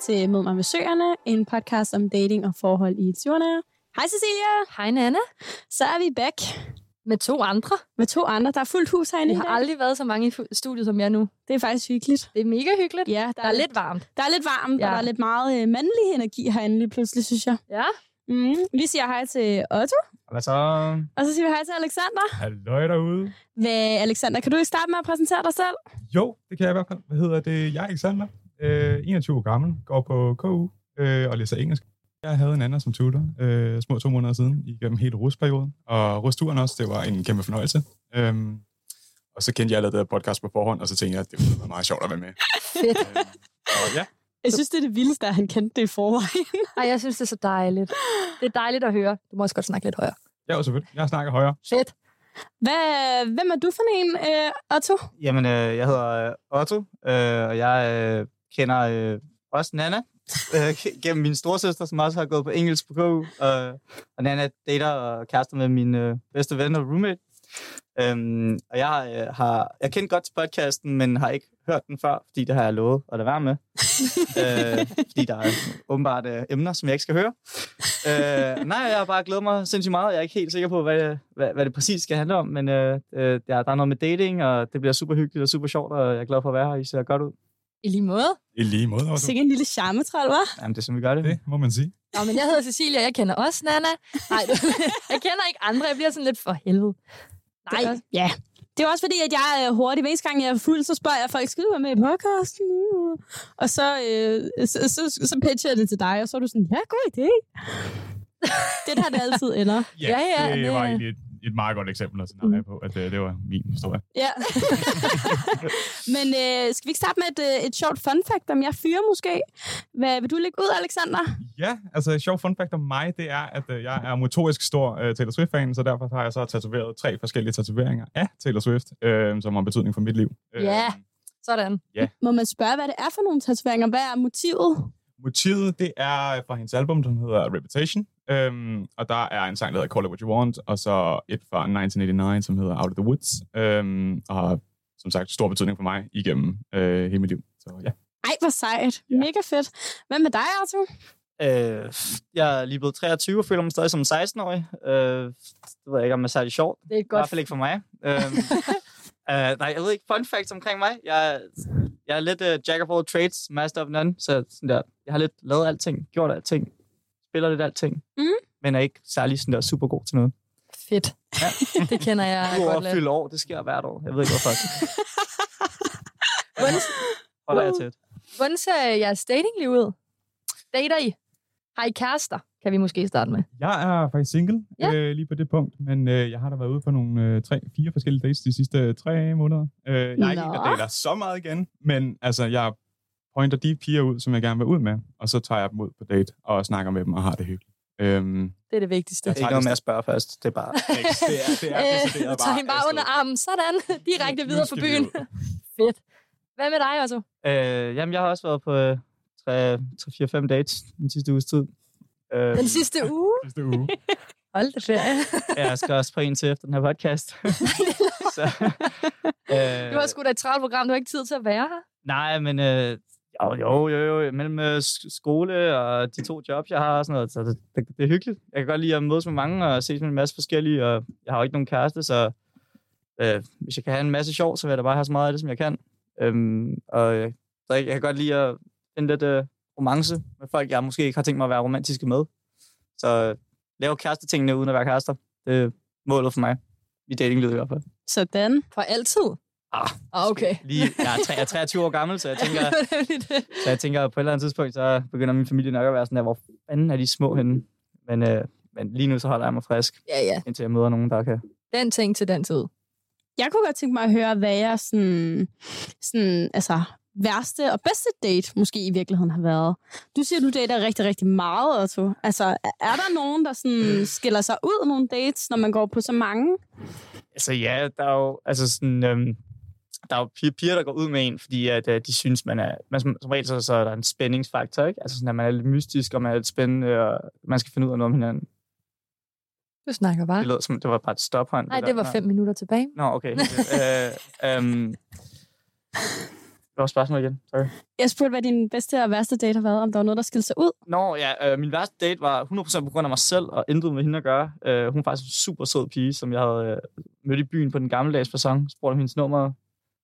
til Mød mig med søerne, en podcast om dating og forhold i 20'erne. Hej Cecilia, Hej Nana. så er vi back Med to andre. med to andre. Der er fuldt hus herinde i har aldrig været så mange i studiet som jeg nu. Det er faktisk hyggeligt. Det er mega hyggeligt. Ja, Der er lidt varmt. der er lidt varmt, ja. og der er lidt meget øh, mandlig energi herinde lige pludselig, synes jeg. Ja. Mm. Vi siger hej til Otto, Hvad så? og så siger vi hej til Alexander. Halløj derude. Hvad, Alexander, kan du ikke starte med at præsentere dig selv? Jo, det kan jeg i hvert fald. Hvad hedder det? Jeg er Alexander. Øh, 21 år gammel. Går på KU øh, og læser engelsk. Jeg havde en anden som tutor øh, små to måneder siden igennem hele rustperioden. Og rusturen også, det var en kæmpe fornøjelse. Øhm, og så kendte jeg allerede podcast på forhånd, og så tænkte jeg, at det ville være meget sjovt at være med. Fedt. Øhm, og ja, Jeg synes, det er det vildeste, at han kendte det i forvejen. Ej, jeg synes, det er så dejligt. Det er dejligt at høre. Du må også godt snakke lidt højere. jeg er selvfølgelig. Jeg snakker højere. Fedt. Hvad, hvem er du for en, øh, Otto? Jamen, øh, jeg hedder øh, Otto, øh, og jeg øh, kender øh, også Nana øh, gennem min storsøster, som også har gået på engelsk på KU. Øh, og Nana dater og kærester med min øh, bedste ven og roommate. Øhm, og jeg øh, har jeg kendt godt til podcasten, men har ikke hørt den før, fordi det har jeg lovet at lade være med. øh, fordi der er åbenbart øh, emner, som jeg ikke skal høre. Øh, nej, jeg har bare glædet mig sindssygt meget. Jeg er ikke helt sikker på, hvad, hvad, hvad det præcis skal handle om, men øh, øh, der, der er noget med dating, og det bliver super hyggeligt og super sjovt, og jeg er glad for at være her. I ser godt ud. I lige måde. I lige måde også. Sikke en lille charmetrol, hva'? Jamen, det er som vi gør det. Det må man sige. Nå, men jeg hedder Cecilia, jeg kender også Nana. Nej, jeg kender ikke andre. Jeg bliver sådan lidt for helvede. Nej, Det er, ja. Det er også fordi, at jeg er hurtig. Hver eneste gang, jeg er fuld, så spørger jeg folk, skal du være med i podcasten? Og så, øh, så, så, så pitcher jeg det til dig, og så er du sådan, ja, god idé. det er der, det altid ender. Ja, ja, det det- var egentlig et, et meget godt eksempel at scenarie på, at øh, det var min historie. Ja. Men øh, skal vi ikke starte med et, øh, et sjovt fun fact om jeg fyre måske? Hvad vil du lægge ud, Alexander? Ja, altså et sjovt fun fact om mig, det er, at øh, jeg er motorisk stor øh, Taylor Swift-fan, så derfor har jeg så tatoveret tre forskellige tatoveringer af Taylor Swift, øh, som har betydning for mit liv. Øh, Ja. sådan. Må man spørge, hvad det er for nogle tatoveringer? Hvad er motivet? Motivet, det er fra hendes album, som hedder Reputation, øhm, og der er en sang, der hedder Call It What You Want, og så et fra 1989, som hedder Out of the Woods, øhm, og har som sagt stor betydning for mig igennem øh, hele mit liv. Så ja. Ej, hvor sejt. Ja. Mega fedt. Hvad med dig, Arthur? Øh, jeg er lige blevet 23 og føler mig stadig som 16-årig. Øh, det ved jeg ikke, om det er særlig sjovt. Det er et I godt... hvert fald ikke for mig. øhm, uh, nej, jeg ved ikke, fun facts omkring mig. Jeg, jeg er lidt uh, jack of all trades, master of none. Så sådan der, jeg har lidt lavet alting, gjort alting, spiller lidt alting. Mhm. Men er ikke særlig sådan der super god til noget. Fedt. Det kender jeg Du godt lidt. fylde år, det sker hvert år. Jeg ved ikke, hvorfor. Hvordan, Holder jeg til. hvordan ser jeres datingliv ud? Dater I? Har I kærester? Kan vi måske starte med. Jeg er faktisk single Ja. øh, lige på det punkt, men øh, jeg har da været ude på nogle øh, tre, fire forskellige dates de sidste øh, tre måneder. Øh, jeg er ikke en, der dater så meget igen, men altså, jeg pointer de piger ud, som jeg gerne vil ud med, og så tager jeg dem ud på date og snakker med dem og har det hyggeligt. Øhm, Det er det vigtigste. Jeg Ikke noget med at spørge først. Det er bare... det er, det er, Øh, decideret tag hende bare afsted. under armen. Sådan. Direkte videre på byen. Fedt. Hvad med dig, Otto? Øh, jamen, jeg har også været på øh, 3-4-5 dates den sidste uges tid. Øh, Den sidste uge? Sidste uge. Hold da ferie. jeg skal også på en til efter den her podcast. så, øh, Du har sgu da et travlt program. Du har ikke tid til at være her. Nej, men øh, jo, jo, jo, jo, mellem øh, skole og de to jobs, jeg har og sådan noget, så det, det, det er hyggeligt. Jeg kan godt lide at mødes med mange og ses med en masse forskellige, og jeg har jo ikke nogen kæreste, så øh, hvis jeg kan have en masse sjov, så vil jeg da bare have så meget af det, som jeg kan. Øhm, og øh, så jeg, jeg kan godt lide at finde lidt øh, romance med folk, jeg måske ikke har tænkt mig at være romantiske med. Så øh, lave kærestetingene uden at være kærester, det er målet for mig. I datinglivet i hvert fald. Sådan. For altid? Ah, Ah, okay. Lige, jeg, er, tre- jeg er 23 år gammel, så jeg tænker. Så jeg tænker, på et eller andet tidspunkt, så begynder min familie nok at være sådan der, hvor fanden er de små henne? Men, øh, men lige nu, så holder jeg mig frisk, Ja, ja. indtil jeg møder nogen, der kan. Den ting til den tid. Jeg kunne godt tænke mig at høre, hvad jeg sådan, sådan, altså, værste og bedste date måske i virkeligheden har været. Du siger, du dater rigtig, rigtig meget, Otto. Altså, er er der nogen, der sådan skiller sig ud af nogle dates, når man går på så mange? Altså ja, der er jo, altså sådan, øhm, der er jo piger, der går ud med en, fordi at, øh, de synes, man er... Man, som, som regel så, så er der en spændingsfaktor, ikke? Altså sådan, at man er lidt mystisk, og man er lidt spændende, og man skal finde ud af noget om hinanden. Du snakker bare. Det lød som, det var bare et stophånd. Nej, der. det var Nå. fem minutter tilbage. Nå, okay. øh, øhm, Hvad var spørgsmålet igen? Sorry. Jeg spurgte, hvad din bedste og værste date har været, om der var noget, der skilte sig ud. Nå, ja, øh, min værste date var 100% på grund af mig selv, og intet med hende at gøre. Øh, hun er faktisk en super sød pige, som jeg havde øh, mødt i byen på den gammeldags fasong. Spurgte om hendes nummer.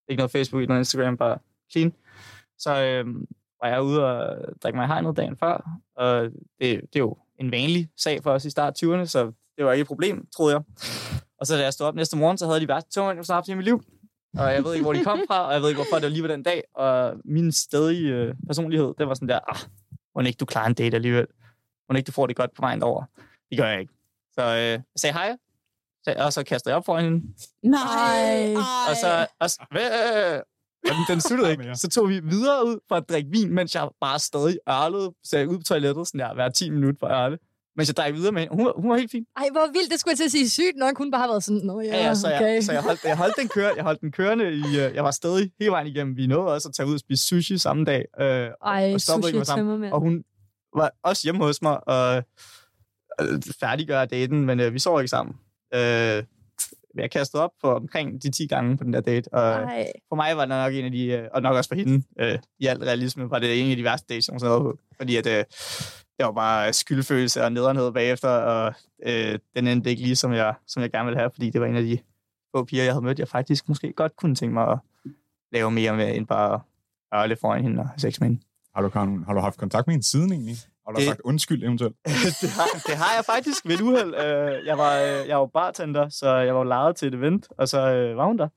Ikke noget Facebook, ikke noget Instagram, bare clean. Så øh, var jeg ude og drikke mig hegnet dagen før, og det, det er jo en vanlig sag for os i start 20'erne, så det var ikke et problem, troede jeg. Og så da jeg stod op næste morgen, så havde de værste to jeg snart i mit liv. Og jeg ved ikke, hvor de kom fra, og jeg ved ikke, hvorfor det var lige var den dag. Og min stedige øh, personlighed, det var sådan der, ah, må ikke du klarer en date alligevel. Må ikke du får det godt på vejen over. Det gør jeg ikke. Så øh, jeg sagde hej, og så kastede jeg op for hende. Nej. Og så, og så øh, og den, den sluttede ikke. Så tog vi videre ud for at drikke vin, mens jeg bare stadig ørlede. Så jeg ud på toilettet sådan der, hver 10 minutter for ørle. Mens jeg drak videre med hende. Hun, var- hun var helt fin. Ej, hvor vildt. Det skulle jeg til at sige sygt nok. Hun bare har været sådan, nå ja, Ja, så, okay. jeg, så jeg, holdt, jeg, holdt den køre, jeg holdt den kørende i... øh, Jeg var stadig hele vejen igennem. Vi nåede også at tage ud og spise sushi samme dag. Øh, Ej, og sushi med sammen. og hun var også hjemme hos mig og øh, færdiggør daten, men øh, vi sov ikke sammen. Øh, jeg kastede op for omkring de 10 gange på den der date, og Ej. for mig var det nok en af de, øh, og nok også for hende, øh, i alt realisme, var det en af de værste dates, jeg nogensinde på. Fordi at, øh, det var bare skyldfølelse og nederenhed bagefter, og øh, den endte ikke lige, som jeg, som jeg gerne ville have, fordi det var en af de få piger, jeg havde mødt, jeg faktisk måske godt kunne tænke mig at lave mere med, end bare at ørle foran hende og sex med hende. Har du, har du haft kontakt med hende siden egentlig? Har du Det- sagt undskyld eventuelt? det, har, det har jeg faktisk ved et uheld. Øh, Jeg var, øh, jeg var bartender, så jeg var lejet til et event, og så øh, var hun der.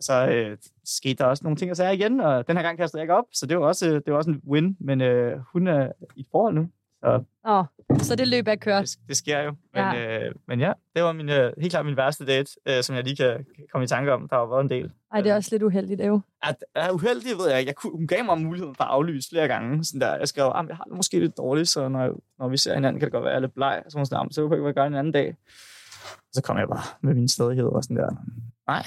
Så øh, skete der også nogle ting og sager igen, og den her gang kastede jeg ikke op, så det var også, det var også en win, men øh, hun er i et forhold nu. Så Åh, så det løb er kørt. det, det sker jo. Men Ja. øh, men ja det var min, øh, helt klart min værste date, øh, som jeg lige kan, komme i tanke om. Der har jo været en del. Ej, det er også lidt uheldigt, Ev. At, er uheldig, ved jeg ikke. Jeg kunne, hun gav mig muligheden for at aflyse flere gange. Sådan der, jeg skrev, at jeg har det måske lidt dårligt, så når, jeg, når vi ser hinanden, kan det godt være, at jeg er lidt bleg. Så hun sådan, "Ah, så kan jeg gøre en anden dag. Så kom jeg bare med min stedighed og sådan der. Nej,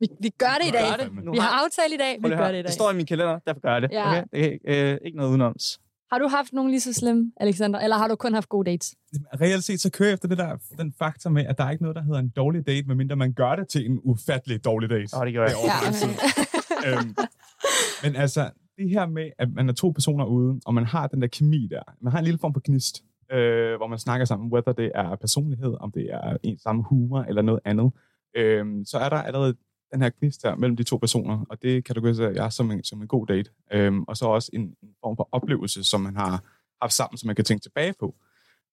Vi, vi gør det i dag. gør det. Vi har aftalt i dag, vi at gør det i dag. Det står i min kalender, derfor gør jeg det. Ja. Okay? Det er øh, ikke noget udenoms. Har du haft nogen lige så slemme, Alexander? Eller har du kun haft gode dates? Reelt set, så kører jeg efter det der, den faktor med, at der er ikke noget, der hedder en dårlig date, medmindre man gør det til en ufattelig dårlig date. Åh, det jeg. Det over på den side. øhm, men altså, det her med, at man er to personer ude, og man har den der kemi der, man har en lille form for gnist, øh, hvor man snakker sammen, whether det er personlighed, om det er en samme humor eller noget andet, øhm, så er der allerede den her gnist her mellem de to personer, og det kategoriserer jeg som en, som en god date. Øhm, og så også en, en form for oplevelse, som man har haft sammen, som man kan tænke tilbage på.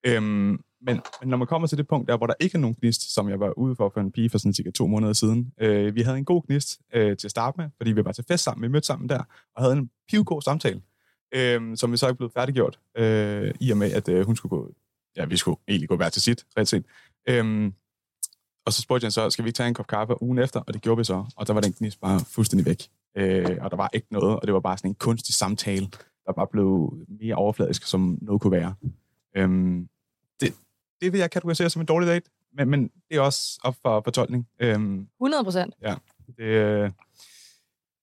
Øhm, men, men når man kommer til det punkt der, hvor der ikke er nogen gnist, som jeg var ude for for en pige for sådan cirka to måneder siden. Øh, vi havde en god gnist øh, til at starte med, fordi vi var til fest sammen, vi mødte sammen der, og havde en pivgod samtale, øh, som vi så ikke blev færdiggjort, øh, i og med, at øh, hun skulle gå, ja, vi skulle egentlig gå hver til sit, ret set. Øh, og så spurgte jeg så, skal vi ikke tage en kop kaffe ugen efter? Og det gjorde vi så, og der var den gnist bare fuldstændig væk. Øh, og der var ikke noget, og det var bare sådan en kunstig samtale, der bare blev mere overfladisk, som noget kunne være. Øhm, det, det vil jeg kategorisere som en dårlig date, men, men det er også op for fortolkning. Øhm, 100 procent. det, øh,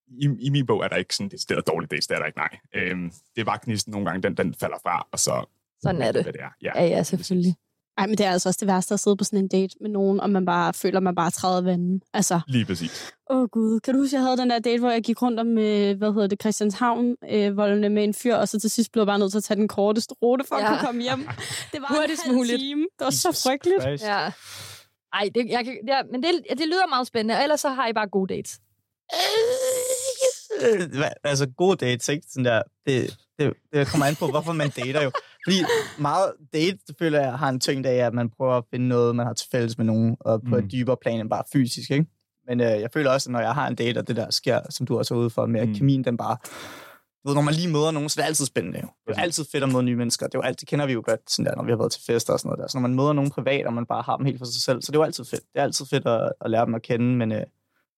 i, I min bog er der ikke sådan det stedet dårlig dates, det er der ikke, nej. Øhm, det er bare gnisten nogle gange, den, den falder fra, og så... Sådan er det. Hvad det er. Ja. Ja, ja, selvfølgelig. Ej, men det er altså også det værste at sidde på sådan en date med nogen, og man bare føler, man bare træder vandet. Altså, Lige præcis. åh oh gud. Kan du huske, jeg havde den der date, hvor jeg gik rundt om, øh, hvad hedder det, Christianshavn, øh, voldene med en fyr, og så til sidst blev jeg bare nødt til at tage den korteste rute for at Ja. kunne komme hjem. Det var Hurtigst en halv muligt. time. Det var så Jesus frygteligt. Christ. Ja. Ej, det, jeg kan, ja, men det, det lyder meget spændende, og ellers så har I bare gode dates. Øh, altså, gode dates, ikke? Sådan der, det, det, det kommer an på, hvorfor man dater jo. Fordi meget date, føler jeg, har en tyngde af, at man prøver at finde noget, man har til fælles med nogen, og på Mm. et dybere plan end bare fysisk, ikke? Men øh, jeg føler også, at når jeg har en date, og det der sker, som du også er ude for, med at Mm. kemien, den bare... Du ved, når man lige møder nogen, så er det altid spændende. Jo. Det er altid fedt at møde nye mennesker. Det, er jo altid, det kender vi jo godt, sådan der, når vi har været til fester og sådan noget der. Så når man møder nogen privat, og man bare har dem helt for sig selv, så det er jo altid fedt. Det er altid fedt at, at lære dem at kende, men, øh,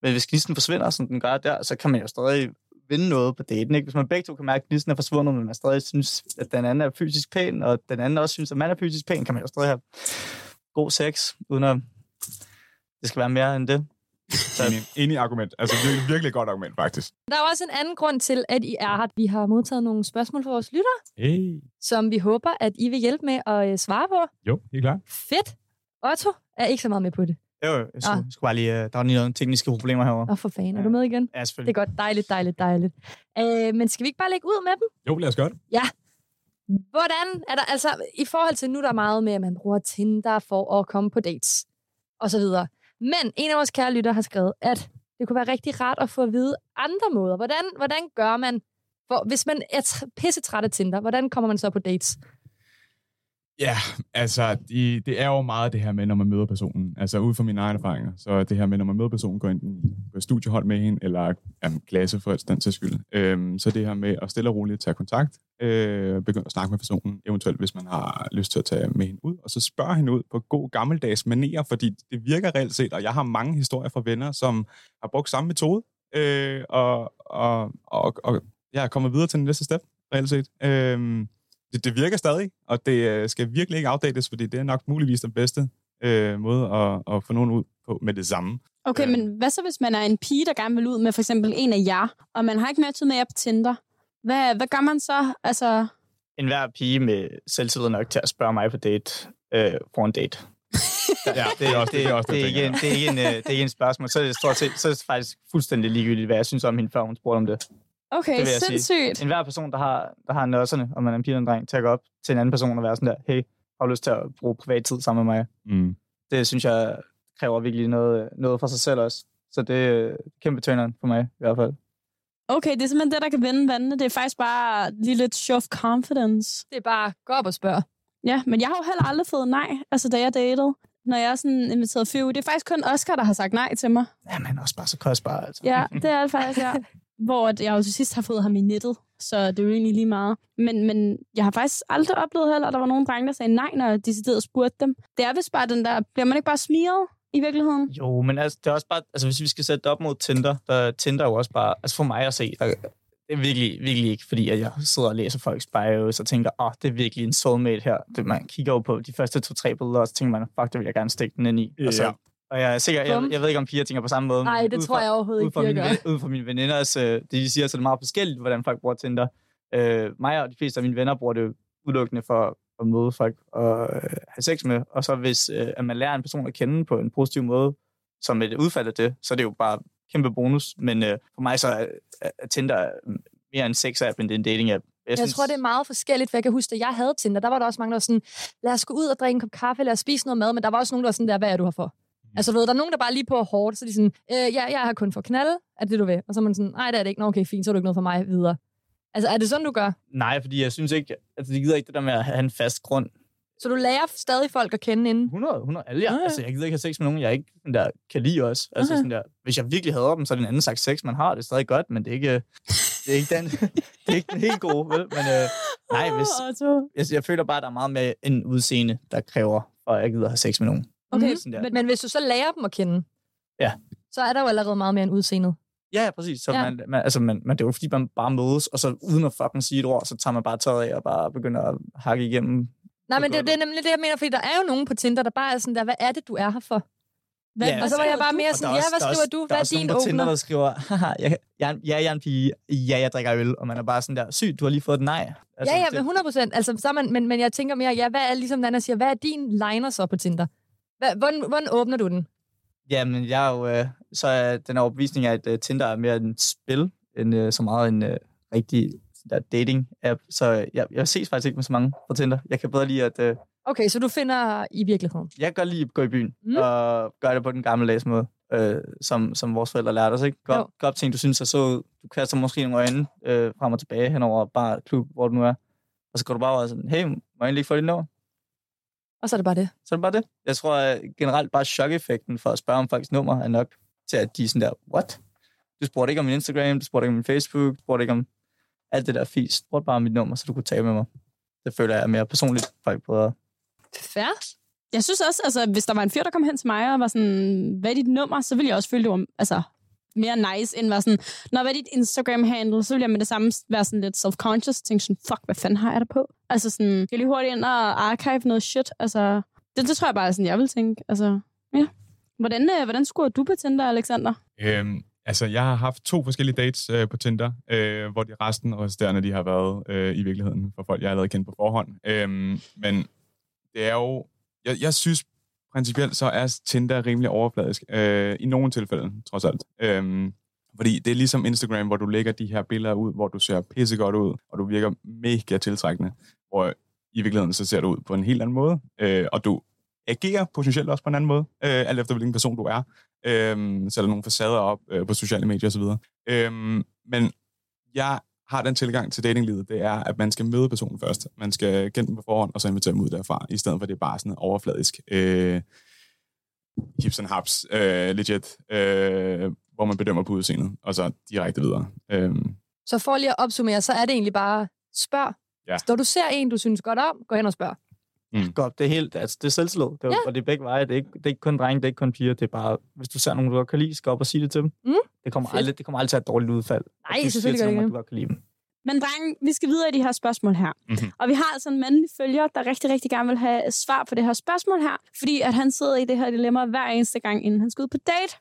men hvis gnisten forsvinder, som den gør der, så kan man jo stadig vinde noget på daten. Ikke? Hvis man begge to kan mærke, at gnisten er forsvundet, men man stadig synes, at den anden er fysisk pæn, og den anden også synes, at man er fysisk pæn, kan man jo stadig have god sex, uden at det skal være mere end det. Enig, enig argument. Altså virkelig, virkelig godt argument, faktisk. Der er også en anden grund til, at I er her. Vi har modtaget nogle spørgsmål fra vores lyttere, Hey. som vi håber, at I vil hjælpe med at øh, svare på. Jo, helt klart. Fedt. Otto er ikke så meget med på det. Jo, jo, jeg skulle, Ah. skulle bare lige, øh, der var lige nogle tekniske problemer herovre. Åh, for fanden. Er Ja. du med igen? Ja, Det er selvfølgelig. godt. Dejligt, dejligt, dejligt. Øh, men skal vi ikke bare lægge ud med dem? Jo, lad os gøre det. Hvordan er der, altså, i forhold til nu, der er meget med, at man bruger Tinder for at komme på dates, og så videre. Men en af vores kære lytter har skrevet, at det kunne være rigtig rart at få at vide andre måder. Hvordan, hvordan gør man, for, hvis man er tr- pissetræt af Tinder, hvordan kommer man så på dates? Ja, altså, de, det er jo meget det her med, når man møder personen. Altså, ud fra mine egne erfaringer. Så det her med, når man møder personen, går enten på studiehold med hende, eller jamen, klasse for den til skyld. Øhm, så det her med at stille og roligt tage kontakt, øh, begynde at snakke med personen, eventuelt hvis man har lyst til at tage med hende ud, og så spørge hende ud på god gammeldags manerer, fordi det virker reelt set, og jeg har mange historier fra venner, som har brugt samme metode, øh, og, og, og, og jeg er kommet videre til den næste step, reelt set. Øh, det, det virker stadig, og det øh, skal virkelig ikke afdates, fordi det er nok muligvis den bedste øh, måde at, at få nogen ud på med det samme. Okay, Ja. men hvad så, hvis man er en pige, der gerne vil ud med for eksempel en af jer, og man har ikke matchet med jer på Tinder? Hvad, hvad gør man så? Altså, En hver pige med selvtillid nok til at spørge mig på date, øh, for en date. Ja, det er også det, det, er også det, er ikke en, det, er ikke en, øh, det er ikke en spørgsmål. Så er det stort set, så er det faktisk fuldstændig ligegyldigt, hvad jeg synes om hende, før hun spurgte om det. Okay, Det jeg sige. sindssygt. En hver person, der har, der har nødserne, om man er en pige eller en dreng, til at gå op til en anden person og være sådan der, hey, har du lyst til at bruge privat tid sammen med mig? Mm. Det synes jeg kræver virkelig noget, noget for sig selv også. Så det er kæmpe tønderen for mig i hvert fald. Okay, det er simpelthen det, der kan vende vandene. Det er faktisk bare lige lidt show of confidence. Det er bare, gå op og spørg. Ja, men jeg har jo heller aldrig fået nej, altså da jeg datede. Når jeg er sådan inviteret fyr. Det er faktisk kun Oscar, der har sagt nej til mig. Ja, men også bare så kostbar, altså. Ja, det er det faktisk, ja. Hvor jeg jo til sidst har fået ham i nettet, så det er jo egentlig lige meget. Men, men jeg har faktisk aldrig oplevet heller, at der var nogen drenge, der sagde nej, når jeg decideret spurgte dem. Det er vist bare den der, bliver man ikke bare smiret i virkeligheden? Jo, men altså, det er også bare, altså hvis vi skal sætte det op mod Tinder, der Tinder er jo også bare, altså for mig at se, der, det er virkelig, virkelig ikke, fordi at jeg sidder og læser folks bios og tænker, åh, oh, det er virkelig en soulmate her. Det, man kigger jo på de første to-tre billeder, og så tænker man, fuck, det vil jeg gerne stikke den ind i. Og, så, Ja. Og jeg er sikker, jeg, jeg, ved ikke, om piger tænker på samme måde. Nej, det ud tror fra- jeg overhovedet ikke, fra, mine, gør. ud fra mine veninders, øh, det de siger, så er det meget forskelligt, hvordan folk bruger Tinder. Øh, mig og de fleste af mine venner bruger det udelukkende for at møde folk og øh, have sex med. Og så hvis øh, at man lærer en person at kende på en positiv måde, som et udfald af det, så er det jo bare kæmpe bonus. Men øh, for mig så er, er Tinder mere en sex-app, end det er en dating-app. Jeg, jeg tror, det er meget forskelligt, for jeg kan huske, at jeg havde Tinder, der var der også mange, der var sådan, lad os gå ud og drikke en kop kaffe, lad os spise noget mad, men der var også nogen, der var sådan der, hvad er du her for? Altså, ved, der er nogen, der bare lige på hårdt, så de sådan, øh, ja, jeg er her kun for knalde, er det, du vil? Og så er man sådan, nej, det er det ikke. Nå, okay, fint, så er du ikke noget for mig videre. Altså, er det sådan, du gør? Nej, fordi jeg synes ikke, altså de gider ikke det der med at have en fast grund. Så du lærer stadig folk at kende inden? 100, 100, alle jeg, Ja, ja. altså jeg gider ikke have sex med nogen, jeg ikke der, kan lide også. Altså Okay. sådan der, hvis jeg virkelig hader dem, så er det en anden slags sex, man har. Det er stadig godt, men det er ikke, det er ikke den, det er ikke den helt gode, vel? Men øh, nej, hvis, Otto. jeg, jeg føler bare, at der er meget med en udseende, der kræver, for at jeg gider have sex med nogen. Okay. Sådan der. Men, men hvis du så lærer dem at kende, Ja. så er der jo allerede meget mere end udseendet. Ja, ja, præcis. Så Ja. ja. Man, man, altså, man, man, det er jo fordi, man bare mødes, og så uden at fucking sige et ord, så tager man bare tøjet af og bare begynder at hakke igennem. Nej, men det, det er nemlig det, jeg mener, fordi der er jo nogen på Tinder, der bare er sådan der, hvad er det, du er her for? Hvad, Ja. Og så var jeg bare mere der sådan, er ja, hvad der er skriver også- du? Der Hvad er er også din nogen på Tinder, åbner? der skriver, haha, jeg, jeg, jeg, jeg er en pige, ja, jeg drikker øl, og man er bare sådan der, sygt, du har lige fået et nej. Altså, Ja, ja, men 100 procent. Altså, så er man, men, men jeg tænker mere, ja, hvad er, ligesom Nana siger, hvad er din liner så på Tinder? Hvordan, hvordan åbner du den? Ja, men jeg er jo, øh, så er den overbevisning af, at øh, Tinder er mere et spil, end øh, så meget en øh, rigtig der dating-app. Så øh, jeg, jeg ses faktisk ikke med så mange på Tinder. Jeg kan bedre lide, at øh, Okay, så du finder i virkeligheden. jeg kan godt lide at gå i byen, Mm. og gøre det på den gamle måde, øh, som, som vores forældre lærte os. Ikke? Gå, Jo. op- gå op til en, du synes er så ud. Du kaster måske nogle øjne øh, frem og tilbage hen over bare klub, hvor du nu er. Og så går du bare over og sådan, hey, må jeg egentlig ikke få dit nummer? Og så er det bare det. Så er det bare det. Jeg tror at generelt bare chok-effekten for at spørge om folks nummer er nok til, at de er sådan der, what? Du spurgte ikke om min Instagram, du spurgte ikke om min Facebook, du spurgte ikke om alt det der fisk. Du spurgte bare om mit nummer, så du kunne tale med mig. Det føler jeg er mere personligt, folk prøver. Fair. Jeg synes også, altså, hvis der var en fyr, der kom hen til mig og var sådan, hvad er dit nummer? Så ville jeg også føle det var, altså, mere nice, end var sådan, når hvad er dit Instagram-handle? Så vil jeg med det samme være sådan lidt self-conscious, tænke sådan, fuck, hvad fanden har jeg der på? Altså sådan, skal jeg lige hurtigt ind og archive noget shit? Altså, det, det tror jeg bare er sådan, jeg vil tænke. Altså, ja. Hvordan, øh, hvordan scorer du på Tinder, Alexander? Øhm, altså, jeg har haft to forskellige dates øh, på Tinder, øh, hvor de resten og resterende, de har været øh, i virkeligheden for folk, jeg allerede kendt på forhånd. Øhm, men det er jo... Jeg, jeg synes principielt så er Tinder rimelig overfladisk. Øh, I nogle tilfælde, trods alt. Øh, fordi det er ligesom Instagram, hvor du lægger de her billeder ud, hvor du ser pissegodt ud, og du virker mega tiltrækkende. Hvor i virkeligheden så ser du ud på en helt anden måde, øh, og du agerer potentielt også på en anden måde, øh, alt efter hvilken person du er. Øh, sætter nogle facader op øh, på sociale medier osv. Øh, men jeg har den tilgang til datinglivet, det er, at man skal møde personen først. Man skal kende den på forhånd, og så invitere dem ud derfra, i stedet for at det er bare sådan overfladisk øh, hips and haps, øh, legit, øh, hvor man bedømmer på udseendet, og så direkte videre. Øh, Så for lige at opsummere, så er det egentlig bare spørg. Ja. Når du ser en, du synes godt om, gå hen og spørg. Godt, det er helt, altså det er selvtillid, det er, Ja. og det er begge veje. Det er, ikke, det er ikke kun drenge, det er ikke kun piger, det er bare, hvis du ser nogen, du godt kan lide, skal op og sige det til dem. Mm. Det kommer Fedt. aldrig, det kommer aldrig til at have et dårligt udfald. Nej, du selvfølgelig siger til at du godt kan lide dem. Men drenge, vi skal videre i de her spørgsmål her. Mhm. Og vi har altså en mandlig følger, der rigtig, rigtig gerne vil have svar på det her spørgsmål her, fordi at han sidder i det her dilemma hver eneste gang, inden han skal ud på date.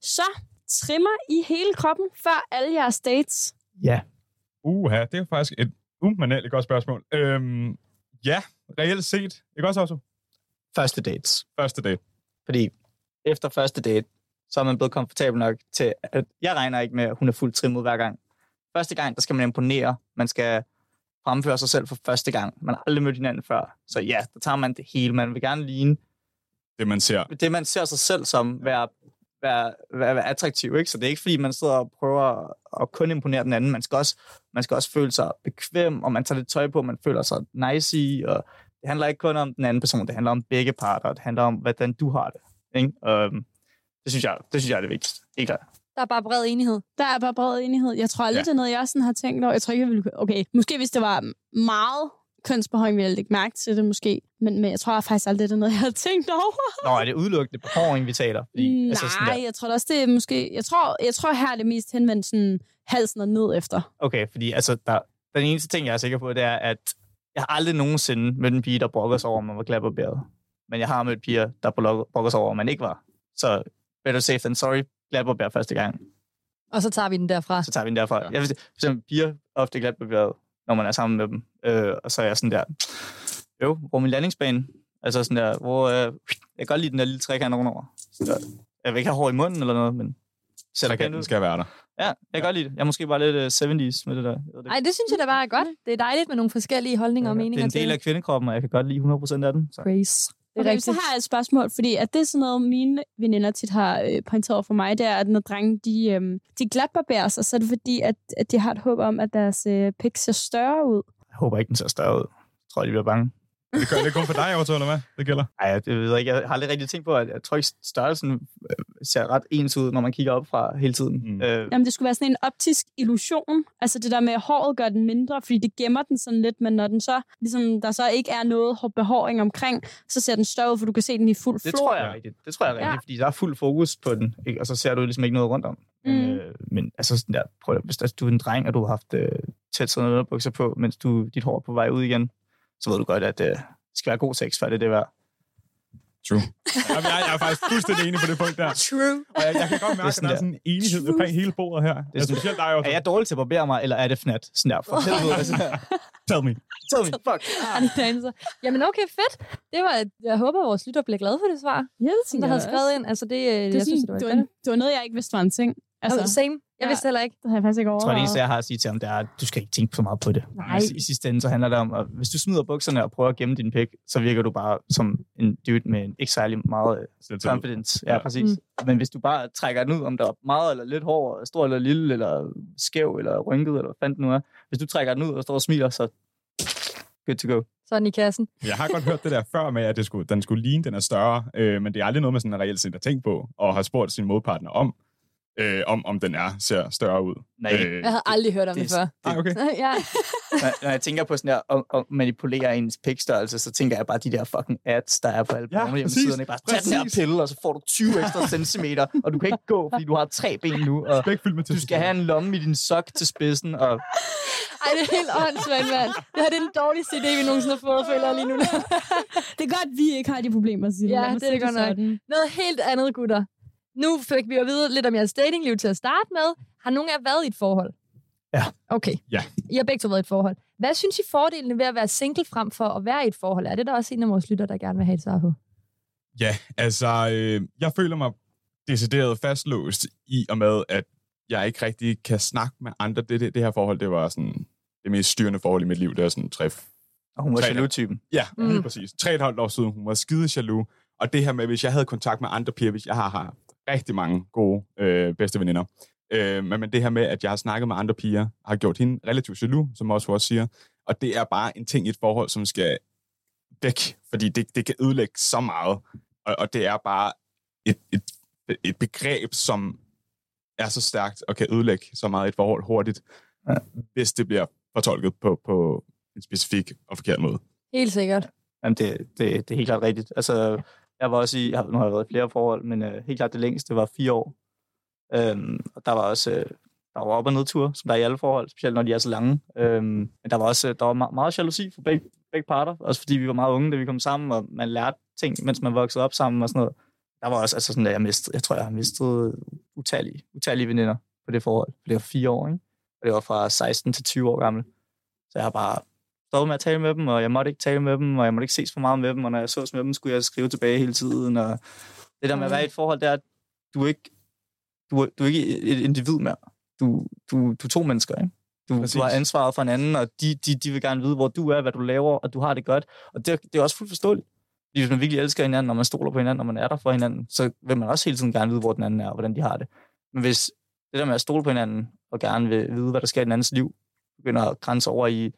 Så trimmer I hele kroppen før alle jeres dates? Ja. Uha, det er faktisk et umanerligt godt spørgsmål. Øhm, ja, reelt set. Ikke også, Otto? Første dates. Første date. Fordi efter første date, så er man blevet komfortabel nok til, at jeg regner ikke med, at hun er fuldt trimmet hver gang. Første gang, der skal man imponere. Man skal fremføre sig selv for første gang. Man har aldrig mødt hinanden før. Så ja, der tager man det hele. Man vil gerne ligne Det, man ser. det, man ser sig selv som være, være, være, være attraktiv. Ikke? Så det er ikke, fordi man sidder og prøver at, at kun imponere den anden. Man skal, også, man skal også føle sig bekvem, og man tager lidt tøj på, man føler sig nice i. Og det handler ikke kun om den anden person, det handler om begge parter. Det handler om, hvordan du har det. Ikke? Um, det, synes jeg, det synes jeg er det vigtigste. Ikke klart. Der er bare bred enighed. Der er bare bred enighed. Jeg tror aldrig, Ja. ja. det er noget, jeg sådan har tænkt over. Jeg tror ikke, jeg ville... Okay, måske hvis det var meget kønsbehøjning, ville jeg lægge mærke til det måske. Men, men jeg tror faktisk aldrig, det er noget, jeg har tænkt over. Nå, er det udelukkende behåring, vi taler? Fordi, Nej, altså sådan der, jeg tror også, det er måske... Jeg tror, jeg tror her er det mest henvendt sådan halsen og ned efter. okay, fordi altså, der, den eneste ting, jeg er sikker på, det er, at jeg har aldrig nogensinde mødt en pige, der brokker sig over, om man var glatbarberet. Men jeg har mødt piger, der brokker sig over, om man ikke var. Så better safe than sorry. Glatbarberet første gang. Og så tager vi den derfra. Så tager vi den derfra. Ja. Jeg vil, sige, for eksempel piger er ofte glatbarberet, når man er sammen med dem. Øh, og så er jeg sådan der, jo, hvor min landingsbane? Altså sådan der, hvor, øh, jeg kan godt lide den der lille trekant ovenover. Så der, jeg vil ikke have hår i munden eller noget, men ser Trekanten skal være der. Ja, jeg kan godt lide det. Jeg er måske bare lidt uh, 70's med det der. Det. Nej, det synes jeg da bare er godt. Det er dejligt med nogle forskellige holdninger og det meninger er en del til af kvindekroppen, og jeg kan godt lide 100% af den. Så. Grace. Det er Okay, rigtigt. så har jeg et spørgsmål, fordi at det er sådan noget, mine veninder tit har øh, pointeret for mig, det er, at når drenge, de, øh, de glatbarberer sig, så er det fordi, at, at de har et håb om, at deres øh, pik ser større ud. Jeg håber ikke, den ser større ud. Jeg tror, de bliver bange. Det gør det kun for dig, Otto, eller hvad? Det gælder. Ej, jeg, det ved jeg ikke. Jeg har aldrig rigtig tænkt på, at jeg tror ikke, størrelsen øh, ser ret ens ud, når man kigger op fra hele tiden. Mm. Øh, Jamen, det skulle være sådan en optisk illusion. Altså det der med, at håret gør den mindre, fordi det gemmer den sådan lidt, men når den så, ligesom, der så ikke er noget hår- behåring omkring, så ser den større ud, for du kan se den i fuld flor. det tror jeg er rigtigt. Det tror jeg er rigtigt, Ja. fordi der er fuld fokus på den, ikke? og så ser du ligesom ikke noget rundt om. Men, Mm. øh, men altså sådan der, prøv at, hvis altså, du er en dreng, og du har haft øh, tæt sådan noget bukser på, mens du, dit hår er på vej ud igen, så ved du godt, at øh, det skal være god sex, før det er det værd. True. Jamen, jeg, jeg er faktisk fuldstændig enig på det punkt der. True. Og jeg, jeg kan godt mærke, at sådan der er sådan en enighed omkring hele bordet her. Det er sådan- specielt dig. Er jeg dårlig til at barbere mig, eller er det fnat? Sådan der, for helvede. altså, Tell me. tell me, fuck. Honey dancer. Jamen okay, fedt. Det var, jeg håber, vores lytter bliver glad for det svar, Ja, det tænker der havde skrevet ind. Altså det, øh, Det, jeg synes, det, det var, var, godt. det var noget, jeg ikke vidste var en ting. Altså, Altså, same. Jeg vidste heller ikke. det har jeg faktisk ikke Jeg tror, det eneste, jeg har at sige til ham, det er, at du skal ikke tænke så meget på det. Nej. I, I sidste ende, så handler det om, at hvis du smider bukserne og prøver at gemme din pik, så virker du bare som en dude med en ikke særlig meget øh, confidence. Ja, Ja. præcis. Mm. Men hvis du bare trækker den ud, om der er meget eller lidt hår, stor eller lille, eller skæv, eller rynket, eller hvad fanden nu er. Hvis du trækker den ud og står og smiler, så good to go. Sådan i kassen. Jeg har godt hørt det der før med, at det skulle, den skulle ligne, den er større, øh, men det er aldrig noget, man sådan reelt set har tænkt på, og har spurgt sin modpartner om, øh, om, om den er ser større ud. Nej. Øh, Jeg havde aldrig hørt om det, det- før. Ej, okay. ja. når, når jeg tænker på sådan der, at, at manipulere ens pikstørrelse, så tænker jeg bare de der fucking ads, der er på alle Ja, hjemmesiderne. Bare tag den her pille, og så får du 20 ekstra centimeter, og du kan ikke gå, fordi du har tre ben nu, og du skal have en lomme i din sok til spidsen, og Ej, det er helt åndssvagt, mand. Det her det er den dårligste idé, vi nogensinde har fået, føler lige nu. Det er godt, vi ikke har de problemer, Signe. Ja, det er det godt nok. Noget helt andet, gutter. Nu fik vi jo at vide lidt om jeres datingliv til at starte med. Har nogen af jer været i et forhold? Ja. Okay. Ja. I har begge to været i et forhold. Hvad synes I fordelene ved at være single frem for at være i et forhold er? Det er der også en af vores lytter, der gerne vil have et svar på. Ja, altså, øh, jeg føler mig decideret fastlåst i og med, at jeg ikke rigtig kan snakke med andre. Det, det, det her forhold, det var sådan det mest styrende forhold i mit liv. Det var sådan tre, Og hun var jaloux-typen. Ja, mm. Lige præcis. Tre et halvt år siden, hun var skide jaloux. Og det her med, hvis jeg havde kontakt med andre piger, hvis jeg har, har rigtig mange gode øh, bedste veninder. Øh, men, men det her med, at jeg har snakket med andre piger, har gjort hende relativt jaloux, som også også siger. Og det er bare en ting i et forhold, som skal væk, fordi det, det kan ødelægge så meget. Og, og det er bare et, et, et begreb, som er så stærkt og kan ødelægge så meget i et forhold hurtigt, Ja. hvis det bliver fortolket på, på en specifik og forkert måde. Helt sikkert. Jamen, det, det, det er helt klart rigtigt. Altså, jeg var også i, jeg, har- nu har jeg været i flere forhold, men øh, helt klart det længste var fire år. Øhm, og der var også, øh, der var op- og nedtur, som der er i alle forhold, specielt når de er så lange. Øhm, men der var også, øh, der var meget, meget jalousi for begge, begge parter, også fordi vi var meget unge, da vi kom sammen, og man lærte ting, mens man voksede op sammen og sådan noget. Der var også altså sådan, at jeg mistede, jeg tror, jeg har mistet utallige, utallige veninder på det forhold. For det var fire år, ikke? Og det var fra 16 til 20 år gammel. Så jeg har bare stoppet med at tale med dem, og jeg måtte ikke tale med dem, og jeg måtte ikke ses for meget med dem, og når jeg sås med dem, skulle jeg skrive tilbage hele tiden. Og det der med at være i et forhold, det er, at du er ikke, du er, du er ikke et individ mere. Du, du, du er to mennesker, ikke? Du, Præcis. du har ansvaret for hinanden, og de, de, de vil gerne vide, hvor du er, hvad du laver, og du har det godt. Og det, det er også fuldt forståeligt. Fordi hvis man virkelig elsker hinanden, når man stoler på hinanden, når man er der for hinanden, så vil man også hele tiden gerne vide, hvor den anden er, og hvordan de har det. Men hvis det der med at stole på hinanden, og gerne vil vide, hvad der sker i den andens liv, begynder at grænse over i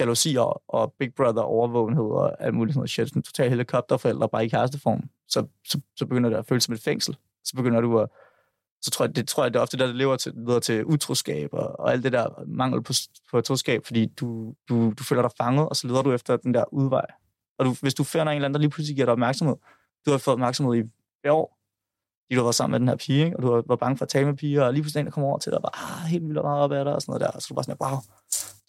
jalousi og, og Big Brother overvågenhed og alt muligt sådan noget shit, sådan total helikopterforældre bare i kæresteform, så, så, så begynder det at føles som et fængsel. Så begynder du at så tror jeg, det tror jeg, det er ofte der, det lever til, leder til utroskab og, og alt det der mangel på, på troskab, fordi du, du, du føler dig fanget, og så leder du efter den der udvej. Og du, hvis du finder en eller anden, der lige pludselig giver dig opmærksomhed, du har fået opmærksomhed i flere år, fordi du har været sammen med den her pige, ikke? og du var bange for at tale med piger, og lige pludselig en, der kommer over til dig, og bare ah, helt vildt meget op af dig, og sådan noget der, og så er du bare sådan, wow,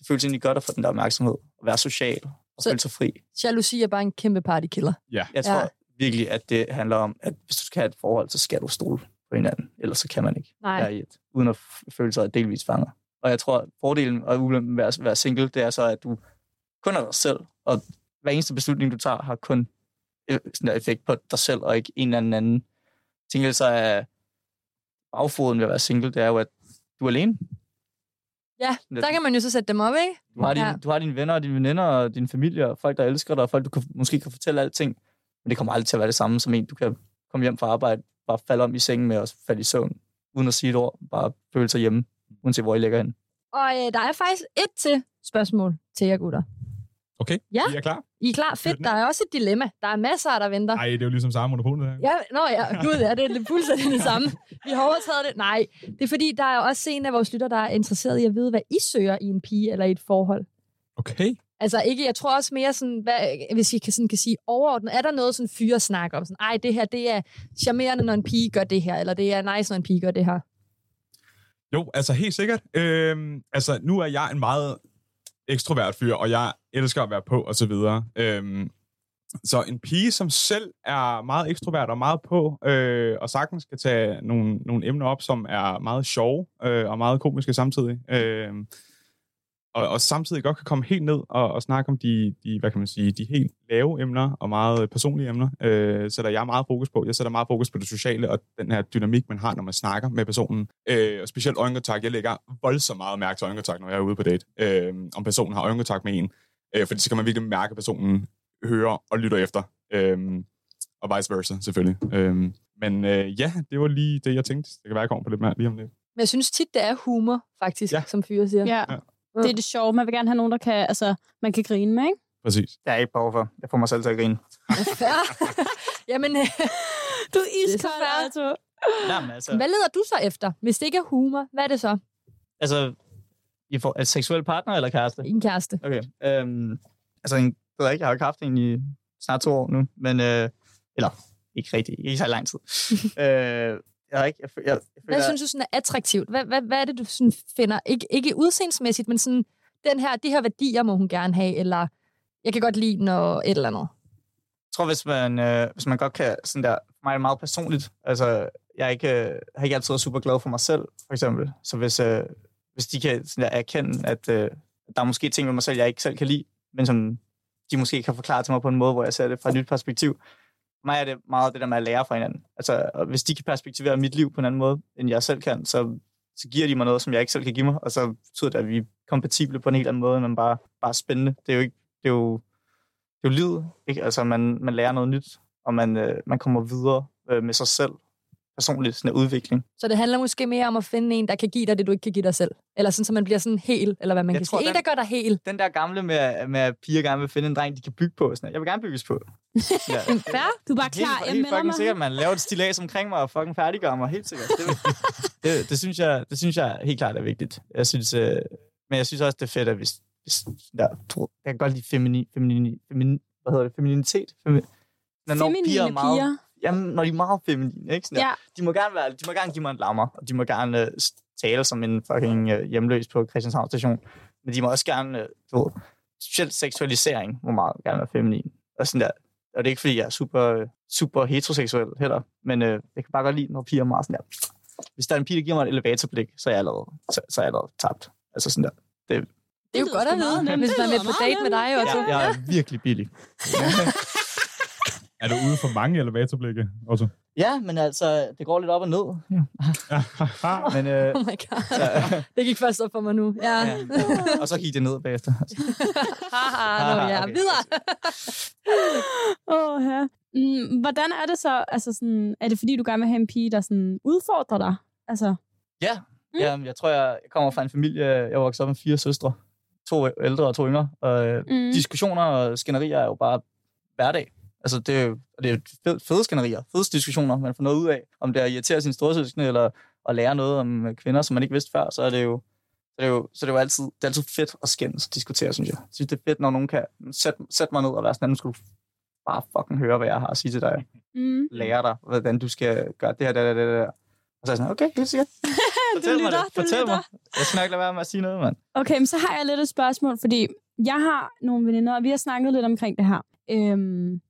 føles egentlig godt at få den der opmærksomhed, og være social, og Så- føle sig fri. Jalousi er bare en kæmpe partykiller. Ja. Jeg tror Ja. virkelig, at det handler om, at hvis du skal have et forhold, så skal du stole på hinanden, ellers så kan man ikke Nej. være i et, uden at føle sig delvis fanget. Og jeg tror, at fordelen og ulempen ved at være single, det er så, at du kun er dig selv, og hver eneste beslutning, du tager, har kun øh, sådan der effekt på dig selv, og ikke en eller anden anden. Til så er bagfoden ved at være single, det er jo, at du er alene. Ja, der kan man jo så sætte dem op, ikke? Du har, dine, Ja. du har dine venner og dine veninder og din familie og folk, der elsker dig, og folk, du kan, måske kan fortælle alting. Men det kommer aldrig til at være det samme som en, du kan komme hjem fra arbejde, bare falde om i sengen med og falde i søvn, uden at sige et ord, bare føle sig hjemme, uanset hvor I ligger hen. Og øh, der er faktisk et til spørgsmål til jer gutter. Okay, Ja. I er klar? I er klar? Fedt, der er også et dilemma. Der er masser, der venter. Nej, det er jo ligesom samme monopol, det. Ja, nå ja, gud, ja, det er fuldstændig det samme. Vi har overtaget det. Nej, det er fordi, der er også en af vores lytter, der er interesseret i at vide, hvad I søger i en pige eller i et forhold. Okay. Altså ikke, jeg tror også mere sådan, hvad, hvis I kan, sådan, kan sige overordnet, er der noget sådan fyre snak om? Sådan, Ej, det her, det er charmerende, når en pige gør det her, eller det er nice, når en pige gør det her. Jo, altså helt sikkert. Øhm, altså, nu er jeg en meget ekstrovert fyr, og jeg elsker at være på, og så videre. Øhm, så en pige, som selv er meget ekstrovert og meget på, øh, og sagtens kan tage nogle, nogle emner op, som er meget sjove øh, og meget komiske samtidig. Øh, og, og samtidig godt kan komme helt ned og, og snakke om de, de, hvad kan man sige, de helt lave emner og meget personlige emner, øh, sætter jeg meget fokus på. Jeg sætter meget fokus på det sociale og den her dynamik, man har, når man snakker med personen. Øh, og specielt øjenkontakt. Jeg lægger voldsomt meget mærke til øjenkontakt, når jeg er ude på date. Øh, om personen har øjenkontakt med en. Øh, fordi så kan man virkelig mærke, at personen hører og lytter efter. Øh, og vice versa, selvfølgelig. Øh, men øh, ja, det var lige det, jeg tænkte. Det kan være, jeg kommer på lidt mere lige om lidt. Men jeg synes tit, det er humor, faktisk, Ja. som fyre siger. Ja. Ja. Det er det sjove. Man vil gerne have nogen, der kan, altså, man kan grine med, ikke? Præcis. Det er jeg ikke behov for. Jeg får mig selv til at grine. Jamen, øh, Du er iskold. Arthur. Jamen, altså, hvad leder du så efter? Hvis det ikke er humor, hvad er det så? altså I er det seksuel partner eller kæreste? En kæreste. Okay. Øhm, altså, en, det ved jeg ikke, jeg har ikke haft en i snart to år nu, men, øh, eller ikke rigtig, ikke så lang tid. øh, jeg har ikke, jeg, jeg, jeg, jeg Hvad synes du sådan er attraktivt? Hvad, hvad, hvad er det, du sådan finder? Ikke, ikke udseendsmæssigt, men sådan, den her, de her værdier må hun gerne have, eller jeg kan godt lide, når et eller andet. Jeg tror, hvis man, øh, hvis man godt kan, sådan der, for mig er det meget personligt. Altså, jeg er ikke, øh, har ikke altid været super glad for mig selv, for eksempel. Så hvis, øh, hvis de kan sådan der, erkende, at øh, der er måske ting ved mig selv, jeg ikke selv kan lide, men som de måske kan forklare til mig på en måde, hvor jeg ser det fra et nyt perspektiv. Mig er det meget det der med at lære fra hinanden. Altså, og hvis de kan perspektivere mit liv på en anden måde, end jeg selv kan, så, så giver de mig noget, som jeg ikke selv kan give mig, og så betyder det, at vi er kompatible på en helt anden måde, men bare, bare spændende. Det er jo ikke, det er jo, det er jo livet, ikke? Altså, man, man lærer noget nyt, og man, øh, man kommer videre øh, med sig selv, personligt, sådan en udvikling. Så det handler måske mere om at finde en, der kan give dig det, du ikke kan give dig selv. Eller sådan, så man bliver sådan hel, eller hvad man Jeg kan tror, sige. En, der gør dig hel. Den der gamle med, med at piger gerne vil finde en dreng, de kan bygge på. Sådan, jeg vil gerne bygges på. Ja, Fair? Du er bare Helt, klar. Helt melder fucking sikkert, man laver et stilas omkring mig og fucking færdiggør mig, helt sikkert. Det, det, det, synes jeg, det synes jeg helt klart er vigtigt. Jeg synes, øh, men jeg synes også, det er fedt, at hvis, hvis der, jeg kan godt lide femini, femini, femini, hvad hedder det, femininitet. Femi, når Feminine er meget, piger. Jamen, når de er meget feminine, ikke? Sådan der. Ja. De må gerne være, de må gerne give mig en lammer, og de må gerne øh, tale som en fucking øh, hjemløs på Christianshavn station. Men de må også gerne, øh, du specielt seksualisering må meget gerne være feminin. Og sådan der. Og det er ikke, fordi jeg er super, super heteroseksuel heller, men øh, jeg kan bare godt lide, når piger er meget sådan der. Hvis der er en pige, der giver mig et elevatorblik, så er jeg allerede, så, så er jeg allerede tabt. Altså sådan der. Det er jo godt at vide, hvis Det man er på date med dig. Otto. Jeg, jeg er virkelig billig. Er du ude for mange elevatorblikke, Otto? Ja, men altså, det går lidt op og ned. Men, øh, Oh my god. så, Det gik først op for mig nu. Ja. ja. Og så gik det ned bagefter. Haha, nå ja. Okay. Videre. Åh, ja. Mm, hvordan er det så? Altså, sådan, er det fordi, du gerne vil have en pige, der sådan, udfordrer dig? Altså, Ja, mm. ja jeg tror, jeg kommer fra en familie, jeg voksede op med fire søstre. To ældre og to yngre. Og Mm. mm. diskussioner og skænderier er jo bare hverdag. Altså, det er det er fede, fede skænderier, fede diskussioner, man får noget ud af. Om det er at irritere sine storsøskende, eller at lære noget om kvinder, som man ikke vidste før, så er det jo, så er det jo, så er det jo altid, det er altid fedt at skændes og diskutere, synes jeg. Jeg synes, det er fedt, når nogen kan sætte, sætte mig ned og være sådan, at nu skal du bare fucking høre, hvad jeg har at sige til dig. mm. Lære dig, hvordan du skal gøre det her, det her, det her, det. Og så er jeg sådan, okay, helt sikkert. Fortæl mig lytter, det. du Fortæl lytter. mig. Jeg skal ikke lade være med at sige noget, mand. Okay, men så har jeg lidt et spørgsmål, fordi jeg har nogle veninder, og vi har snakket lidt omkring det her. Øhm,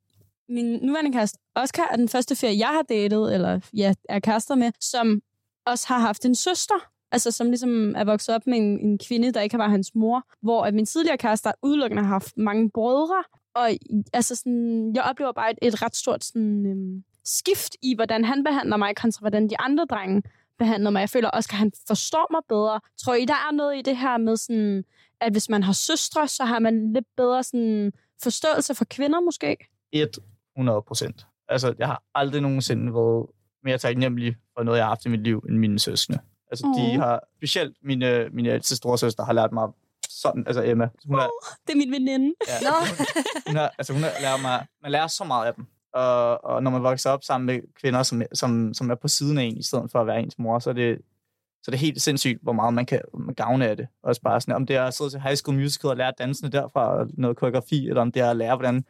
min nuværende kæreste, Oscar, er den første ferie, jeg har datet, eller ja, er kærester med, som også har haft en søster, altså som ligesom er vokset op med en, en kvinde, der ikke var hans mor, hvor at min tidligere kærester udelukkende har haft mange brødre, og altså sådan, jeg oplever bare et, et ret stort sådan, øhm, skift i, hvordan han behandler mig, kontra hvordan de andre drenge behandler mig. Jeg føler også, at han forstår mig bedre. Tror I, der er noget i det her med sådan, at hvis man har søstre, så har man lidt bedre sådan, forståelse for kvinder måske? Et 100 procent. Altså, jeg har aldrig nogensinde været mere taknemmelig for noget, jeg har haft i mit liv, end mine søskende. Altså, Åh. de har, specielt mine, mine ældste storesøster har lært mig sådan, altså Emma, hun har, Det er min veninde. ja, Nå. hun har, altså hun har lært mig, man lærer så meget af dem. Og, og når man vokser op sammen med kvinder, som, som, som er på siden af en, i stedet for at være ens mor, så er det, så er det helt sindssygt, hvor meget man kan gavne af det. Også bare sådan, om det er at sidde til High School Musical og lære dansene derfra, og noget koreografi, eller om det er at lære, hvordan,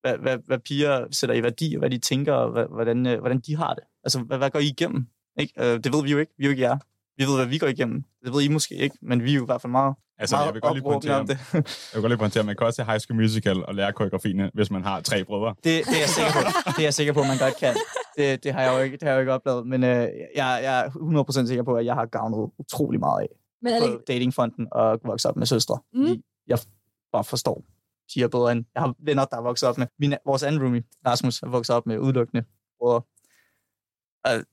hvad, hvad, hvad piger sætter i værdi, og hvad de tænker, og hvad, hvordan, øh, hvordan de har det. Altså, hvad, hvad går I igennem? Ikke? Øh, det ved vi jo ikke. Vi er jo ikke jer. Vi ved, hvad vi går igennem. Det ved I måske ikke, men vi er jo i hvert fald meget, Altså, meget jeg vil godt lige pointere, om det. jeg vil godt lige pointere, at man kan også se High School Musical og lære koreografierne, hvis man har tre brødre. Det, det, er jeg sikker på. Det er jeg sikker på, man godt kan. Det, det, har jeg jo ikke, det har jeg jo ikke oplevet, men øh, jeg, jeg er 100% sikker på, at jeg har gavnet utrolig meget af Men Alex, på datingfonden og vokset op med søstre. Mm. Jeg bare forstår piger bedre end... Jeg har venner, der er vokset op med... Min, vores anden roomie, Rasmus, er vokset op med udelukkende brødre. Og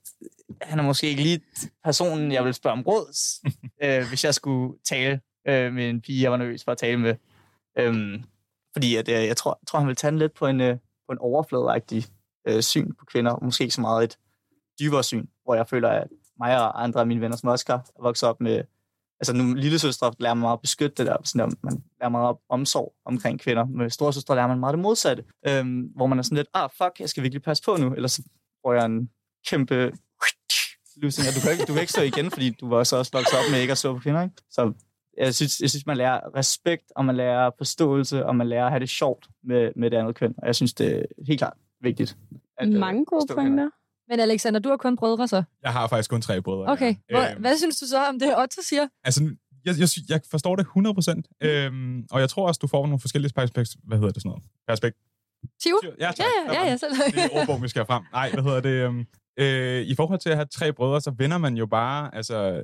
han er måske ikke lige personen, jeg vil spørge om råd, øh, hvis jeg skulle tale øh, med en pige, jeg var nervøs for at tale med. Øhm, fordi at, øh, jeg, tror, tror, han vil tage den lidt på en, øh, på en overfladeagtig øh, syn på kvinder, og måske ikke så meget et dybere syn, hvor jeg føler, at mig og andre af mine venner som Oscar er vokset op med altså nu lille søstre lærer man meget at beskytte det der, sådan der man lærer meget op omsorg omkring kvinder. Med store søstre lærer man meget det modsatte, øhm, hvor man er sådan lidt, ah fuck, jeg skal virkelig passe på nu, ellers så får jeg en kæmpe løsning, og du kan, ikke, du kan ikke stå igen, fordi du var så også vokset op med ikke at slå på kvinder, ikke? Så jeg synes, jeg synes, man lærer respekt, og man lærer forståelse, og man lærer at have det sjovt med, med det andet køn, og jeg synes, det er helt klart vigtigt. At, øh, Mange gode forstå kvinder. Men Alexander, du har kun brødre så. Jeg har faktisk kun tre brødre. Okay. Hvor, Øhm, hvad synes du så om det, Otto siger? Altså, jeg, jeg, jeg forstår det 100%, øhm, og jeg tror også, du får nogle forskellige perspekt... Hvad hedder det sådan noget? Perspekt... Tiv? Ja, tak. Ja, ja, ja, ja, selv. Det er ordbog, vi skal frem. Nej, hvad hedder det? øhm, Øh, I forhold til at have tre brødre, så vender man jo bare altså,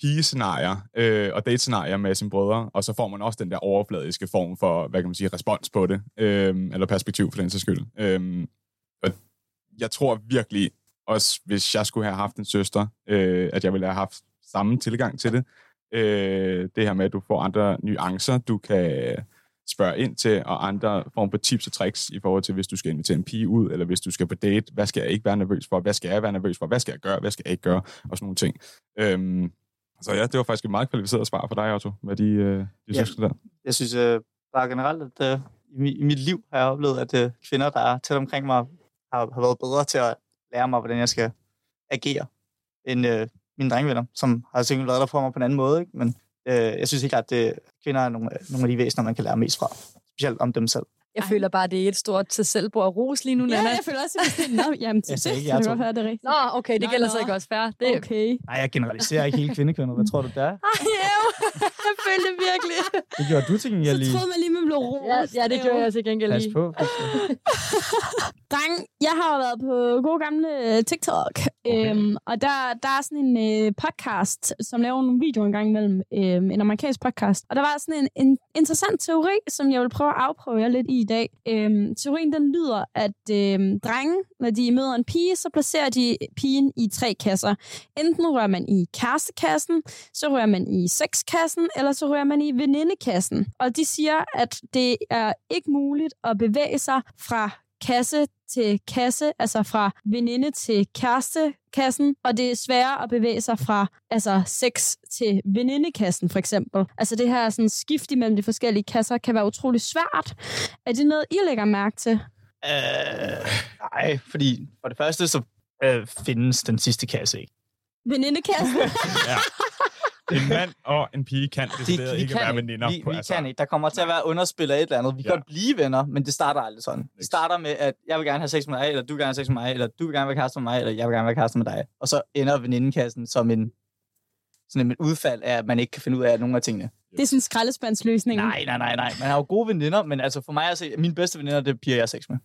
pigescenarier øh, og date-scenarier med sine brødre, og så får man også den der overfladiske form for, hvad kan man sige, respons på det, øh, eller perspektiv for den sags skyld. Øh, jeg tror virkelig, også hvis jeg skulle have haft en søster, øh, at jeg ville have haft samme tilgang til det. Øh, det her med, at du får andre nuancer, du kan spørge ind til, og andre form for tips og tricks i forhold til, hvis du skal invitere en pige ud, eller hvis du skal på date, hvad skal jeg ikke være nervøs for, hvad skal jeg være nervøs for, hvad skal jeg gøre, hvad skal jeg ikke gøre, og sådan nogle ting. Øhm, så ja, det var faktisk et meget kvalificeret svar for dig, Otto, med de, øh, de Ja. søskende der. Jeg synes øh, bare generelt, at øh, i, mi- i mit liv har jeg oplevet, at øh, kvinder, der er tæt omkring mig, har, har været bedre til at lære mig, hvordan jeg skal agere, end øh, mine drengvenner, som har sikkert været der for mig på en anden måde. Ikke? Men øh, jeg synes ikke, at det, kvinder er nogle, øh, nogle af de væsener, man kan lære mest fra. Specielt om dem selv. Jeg Ej. føler bare, det er et stort til selvbord af ros lige nu, Ja, Nana. jeg føler også, at det er Nå, jamen, Jeg det, sagde ikke være, det er rigtigt. Nå, okay, det Nå, gælder nå. så ikke også fair. Det, Okay. Nej, jeg generaliserer ikke hele kvindekønnet. Hvad tror du, det er? Ej, jo. jeg følte det virkelig. Det gjorde du til Så troede man lige, man blev rost. Ja, ja, det gjorde jeg til gengæld Pas lige. på. Dreng, jeg har jo været på god gamle TikTok, okay. øhm, og der, der er sådan en øh, podcast, som laver nogle videoer en gang imellem, øhm, en amerikansk podcast. Og der var sådan en, en interessant teori, som jeg vil prøve at afprøve jer lidt i i dag. Øhm, teorien den lyder, at øhm, drenge, når de møder en pige, så placerer de pigen i tre kasser. Enten rører man i kærestekassen, så rører man i sexkassen, eller så rører man i venindekassen. Og de siger, at det er ikke muligt at bevæge sig fra kasse til kasse, altså fra veninde til kærestekassen, og det er sværere at bevæge sig fra altså sex til venindekassen, for eksempel. Altså det her sådan, skift imellem de forskellige kasser kan være utrolig svært. Er det noget, I lægger mærke til? Øh, nej, fordi for det første, så øh, findes den sidste kasse ikke. Venindekassen? Ja. En mand og en pige kan decideret ikke være veninder. Vi, på, vi altså, kan ikke. Der kommer til at være underspil af et eller andet. Vi kan Ja. godt blive venner, men det starter aldrig sådan. Det starter med, at jeg vil gerne have sex med dig, eller du vil gerne have sex med mig, eller du vil gerne være kæreste med mig, eller jeg vil gerne være kæreste med dig. Og så ender venindekassen som en, sådan et udfald af, at man ikke kan finde ud af nogle af tingene. det er sådan en skraldespandsløsning. Nej, nej, nej, nej. Man har jo gode veninder, men altså for mig at se, mine bedste veninder, det er piger, jeg har sex med.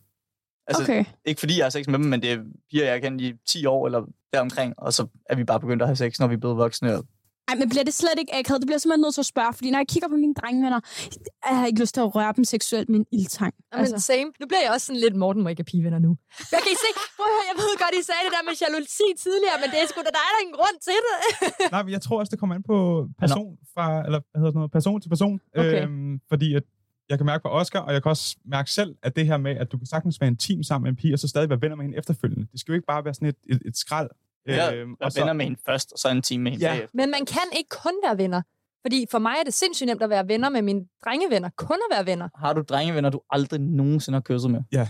Altså, Okay. ikke fordi jeg har sex med dem, men det er piger, jeg har kendt i 10 år eller deromkring, og så er vi bare begyndt at have sex, når vi er blevet voksne. Og Ej, men bliver det slet ikke akavet? Det bliver simpelthen nødt til at spørge, fordi når jeg kigger på mine drengevenner, jeg har ikke lyst til at røre dem seksuelt med en ildtang. Altså. Men same. Nu bliver jeg også sådan lidt, Morten må ikke have pigevenner nu. Jeg kan I se, prøv at høre, jeg ved godt, I sagde det der med jalousi tidligere, men det er sgu da dig, der er en grund til det. Nej, men jeg tror også, det kommer an på person, fra, eller hvad hedder sådan noget, person til person. Okay. Øhm, fordi at jeg kan mærke på Oscar, og jeg kan også mærke selv, at det her med, at du kan sagtens være en team sammen med en pige, og så stadig være venner med hende efterfølgende. Det skal jo ikke bare være sådan et, et, et skrald. Jeg Øhm, er venner med hende først, og så en time med hende Ja. bagefter. Men man kan ikke kun være venner. Fordi for mig er det sindssygt nemt at være venner med mine drengevenner. Kun at være venner. Har du drengevenner, du aldrig nogensinde har kysset med? Ja.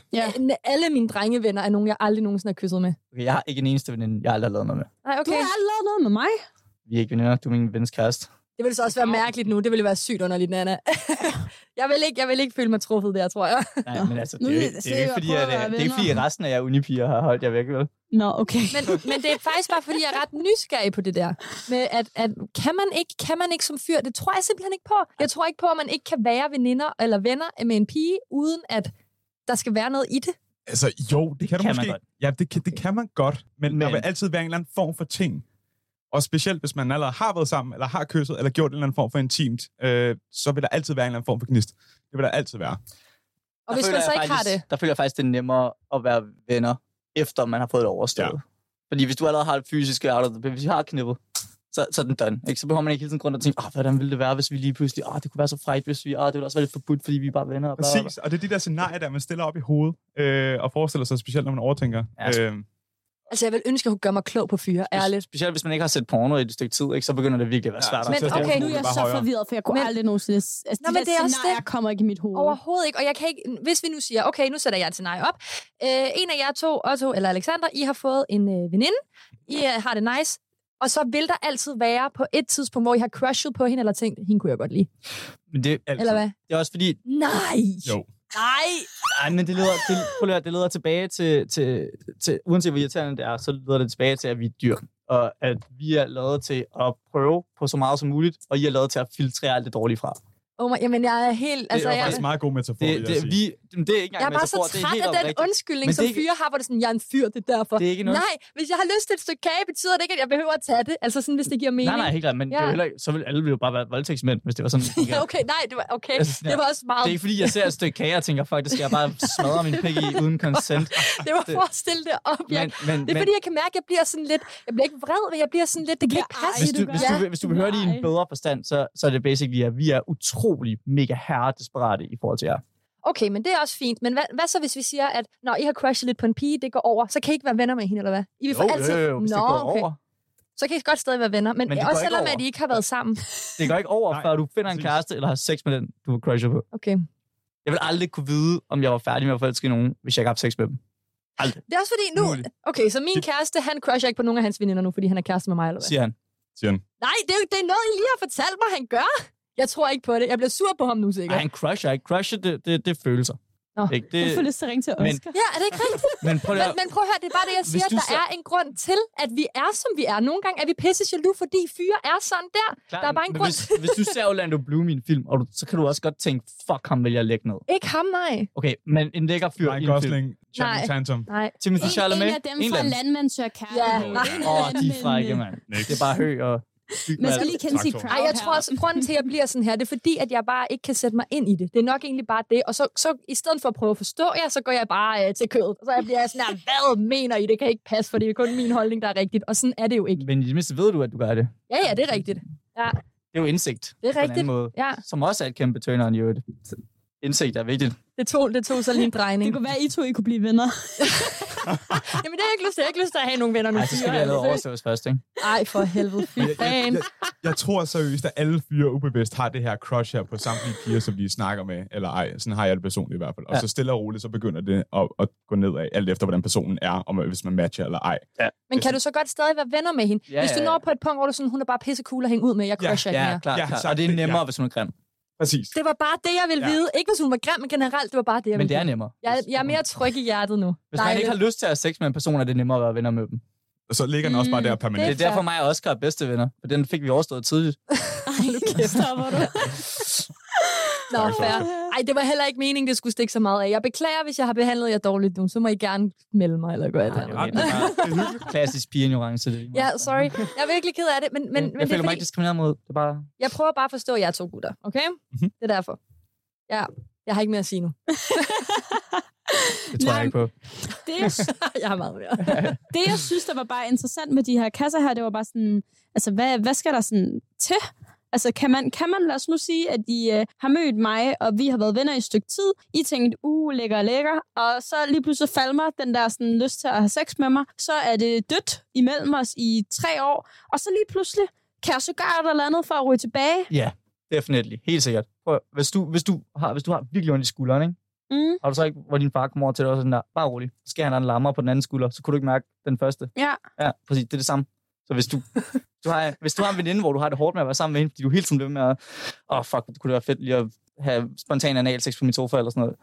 Alle mine drengevenner er nogen, jeg aldrig nogensinde har kysset med. Okay, jeg har ikke en eneste veninde, jeg aldrig har lavet noget med. Nej, Du okay. har aldrig lavet noget med mig. Vi er ikke veninder, du er min vens kæreste. Det ville så også være mærkeligt nu. Det ville være sygt underligt, Nana. jeg, vil ikke, jeg vil ikke føle mig truffet der, tror jeg. Nej, men altså, det, er, jo- jeg det er se, ikke fordi, at, det er ikke fordi, resten af jer unipiger har holdt jer væk, vel? Nå, okay. Men, men det er faktisk bare, fordi jeg er ret nysgerrig på det der. Med at, at kan, man ikke, kan man ikke som fyr, det tror jeg simpelthen ikke på. Jeg tror ikke på, at man ikke kan være veninder eller venner med en pige, uden at der skal være noget i det. Altså, jo, det, det kan du kan man måske. godt. Ja, det kan, det kan man godt, men, men Men- der vil altid være en eller anden form for ting. Og specielt, hvis man allerede har været sammen, eller har kysset, eller gjort en eller anden form for intimt, øh, så vil der altid være en eller anden form for gnist. Det vil der altid være. Og Der hvis man så ikke har faktisk, det, Der føler jeg faktisk, det er nemmere at være venner, efter man har fået det overstået. Ja. Fordi hvis du allerede har det fysiske the, hvis vi har knippet, så, så er den done. Ikke? Så behøver man ikke hele tiden grund at tænke, oh, hvordan ville det være, hvis vi lige pludselig, ah, det kunne være så frejt, hvis vi, ah, det ville også være lidt forbudt, fordi vi er bare venner. Og bla, bla, bla. Præcis, og det er de der scenarier, der man stiller op i hovedet, øh, og forestiller sig, specielt når man overtænker. Ja. Øh, altså jeg vil ønske, at hun gør mig klog på fyre, ærligt. Specielt hvis man ikke har set porno i et stykke tid, ikke, så begynder det virkelig at være Ja, svært. så Men okay, det Nu er jeg så højere. forvirret, for jeg kunne Men- aldrig nogensinde... Altså, Nå, de men det er også det. kommer ikke i mit hoved. Overhovedet ikke. Og jeg kan ikke, hvis vi nu siger, okay, nu sætter jeg et scenarie op. Øh, en af jer to, Otto eller Alexander, I har fået en øh, veninde. I øh, har det nice. Og så vil der altid være på et tidspunkt, hvor I har crushet på hende, eller tænkt, hende kunne jeg godt lide. Men det, altid. Eller hvad? det er også fordi, Nej! Jo. Nej! Nej, men det leder, det, prøv at det leder tilbage til, til, til, uanset hvor irriterende det er, så leder det tilbage til, at vi er dyr. Og at vi er lavet til at prøve på så meget som muligt, og I er lavet til at filtrere alt det dårlige fra. Oh my, jamen, jeg er helt... Altså, det er jeg, faktisk meget god metafor, Det, vil jeg det, sige. vi, det er ikke engang jeg er bare så metafor, det er træt helt af den oprigtigt. undskyldning, som ikke- fyre har, hvor det er sådan, jeg er en fyr, det er derfor. Det er ikke noget. Nej, hvis jeg har lyst til et stykke kage, betyder det ikke, at jeg behøver at tage det. Altså sådan, hvis det giver mening. Nej, nej, helt klart, men det er Ja. heller ikke, så vil alle jo bare være voldtægtsmænd, hvis det var sådan. Ja, okay, nej, det var okay. Altså, ja. Det var også meget... Det er ikke fordi, jeg ser et stykke kage og tænker, fuck, det skal jeg bare smadre min pik i uden consent. Det var for at stille det op. Jeg, Men, men, det er fordi, jeg kan mærke, at jeg bliver sådan lidt... Jeg bliver ikke vred, men jeg bliver sådan lidt... Det kan ikke passe. hvis du, du hvis, du, vil- hvis du vil høre det i en bedre forstand, så, så er det basically, at vi er utrolig mega herredesperate i forhold til jer. Okay, men det er også fint. Men hvad, hvad så, hvis vi siger, at når I har crushet lidt på en pige, det går over, så kan I ikke være venner med hende, eller hvad? I vil for altid... jo, jo, hvis Nå, det går okay. over. Så kan I godt stadig være venner. Men, Men også selvom, over. at I ikke har været sammen. Det går ikke over, Nej, før du finder en kæreste eller har sex med den, du har crushet på. Okay. Jeg vil aldrig kunne vide, om jeg var færdig med at forelske nogen, hvis jeg ikke har haft sex med dem. Aldrig, Det er også fordi nu... Okay, så min kæreste, han crusher ikke på nogen af hans veninder nu, fordi han er kæreste med mig, eller hvad? siger han. Siger han. Nej, det er, jo- det er noget, I lige har fortalt mig, han gør. Jeg tror ikke på det. Jeg bliver sur på ham nu, Ej, sikkert. han crusher ikke. Crusher, det, det, det er følelser. Nå. Ikke? Jeg får Det, lyst til at ringe til Men- Oscar. Ja, er det ikke rigtigt? men prøv lige Men, at- men prøv at høre, det er bare det, jeg siger, at der så- er en grund til, at vi er, som vi er. Nogle gange er vi pisse jaloux, fordi fyre er sådan der. Klar, Der er bare en men grund hvis, hvis du ser Orlando Bloom i en film, og du, så kan du også godt tænke, fuck ham vil jeg lægge ned. Ikke ham, nej. Okay, men en lækker fyr Ryan i en film. Gosling, Channing Nej. Tatum. Nej. Timothy Chalamet. en af dem fra. Landmand Søger Ja, nej. Åh, dem, de er men, frække, mand. Det er bare hø og Man skal lige kende sit crowd Ej, jeg tror også, grunden til, at jeg bliver sådan her, det er fordi, at jeg bare ikke kan sætte mig ind i det. Det er nok egentlig bare det. Og så, så i stedet for at prøve at forstå jer, så går jeg bare øh, til kødet. Og så bliver jeg sådan her, hvad mener I? Det kan ikke passe, for det er kun min holdning, der er rigtigt. Og sådan er det jo ikke. Men i det mindste ved du, at du gør det. Ja, ja, det er rigtigt. Ja, Det er jo indsigt. det er På en anden rigtigt. måde. Ja, Som også er et kæmpe turn-on i øvrigt. Indsigt er vigtigt. Det tog, det tog så lige en drejning. Det kunne være, at I to I kunne blive venner. Jamen, det har jeg ikke lyst til. Jeg har ikke lyst til at have nogle venner nu. Nej, så skal vi have noget overstås først, ikke? Ej, for helvede. Fy Jeg, jeg, fan. jeg, jeg tror seriøst, at alle fyre ubevidst har det her crush her på samtlige piger, som de snakker med, eller ej. Sådan har jeg det personligt i hvert fald. Og Ja. så stille og roligt, så begynder det at, at gå nedad, alt efter hvordan personen er, om hvis man matcher eller ej. Men kan du så godt stadig være venner med hende? Ja, Hvis du ja, ja. når på et punkt, hvor du sådan, hun er bare pisse cool at hænge ud med, jeg Ja, crusher ikke Ja, mere. klart. Ja, klart. Og det er det, nemmere, ja. hvis hun er grim. Præcis. Det var bare det, jeg ville Ja. vide. Ikke hvis hun var grim, men generelt, det var bare det, jeg Men ville det er nemmere. Jeg, jeg er mere tryg i hjertet nu. Hvis man ikke har lyst til at have sex med en person, er det nemmere at være venner med dem. Og så ligger den også bare Mm, der det permanent. Det er derfor mig og Oscar er bedste venner. For den fik vi overstået tidligt. Ej, stopper du. Nå, fair. Ej, det var heller ikke meningen, det skulle stikke så meget af. Jeg beklager, hvis jeg har behandlet jer dårligt nu. Så må I gerne melde mig eller gøre et eller andet. klassisk pige nuance. Det. Ja, sorry. Jeg er virkelig ked af det, men, men, men jeg det er føler mig ikke diskrimineret mod. Det er bare... jeg prøver bare at forstå, at jeg er to gutter, okay? Mhm. Det er derfor. Ja, jeg har ikke mere at sige nu. Det tror jeg Nej. ikke på. Det, jeg, jeg har meget mere. det, jeg synes, der var bare interessant med de her kasser her, det var bare sådan, altså, hvad, hvad skal der sådan til? Altså, kan man, kan man, lad os nu sige, at I øh, har mødt mig, og vi har været venner i et stykke tid. I tænkte, uh, lækker, lækker. Og så lige pludselig falmer den der sådan, lyst til at have sex med mig. Så er det dødt imellem os i tre år. Og så lige pludselig kan jeg så gøre et eller andet for at ryge tilbage. Ja, definitely. Helt sikkert. Prøv, hvis, du, hvis, du har, hvis du har virkelig ondt i skulderen, ikke? Mm. Har du så ikke, hvor din far kommer over til dig og sådan der, bare rolig, så skal han have en lammer på den anden skulder, så kunne du ikke mærke den første. Ja. Ja, præcis, det er det samme. Så hvis du, du har, hvis du har en veninde, hvor du har det hårdt med at være sammen med hende, fordi du hele tiden bliver med at, åh oh, fuck, det kunne det være fedt lige at have spontan analsex på min sofa eller sådan noget.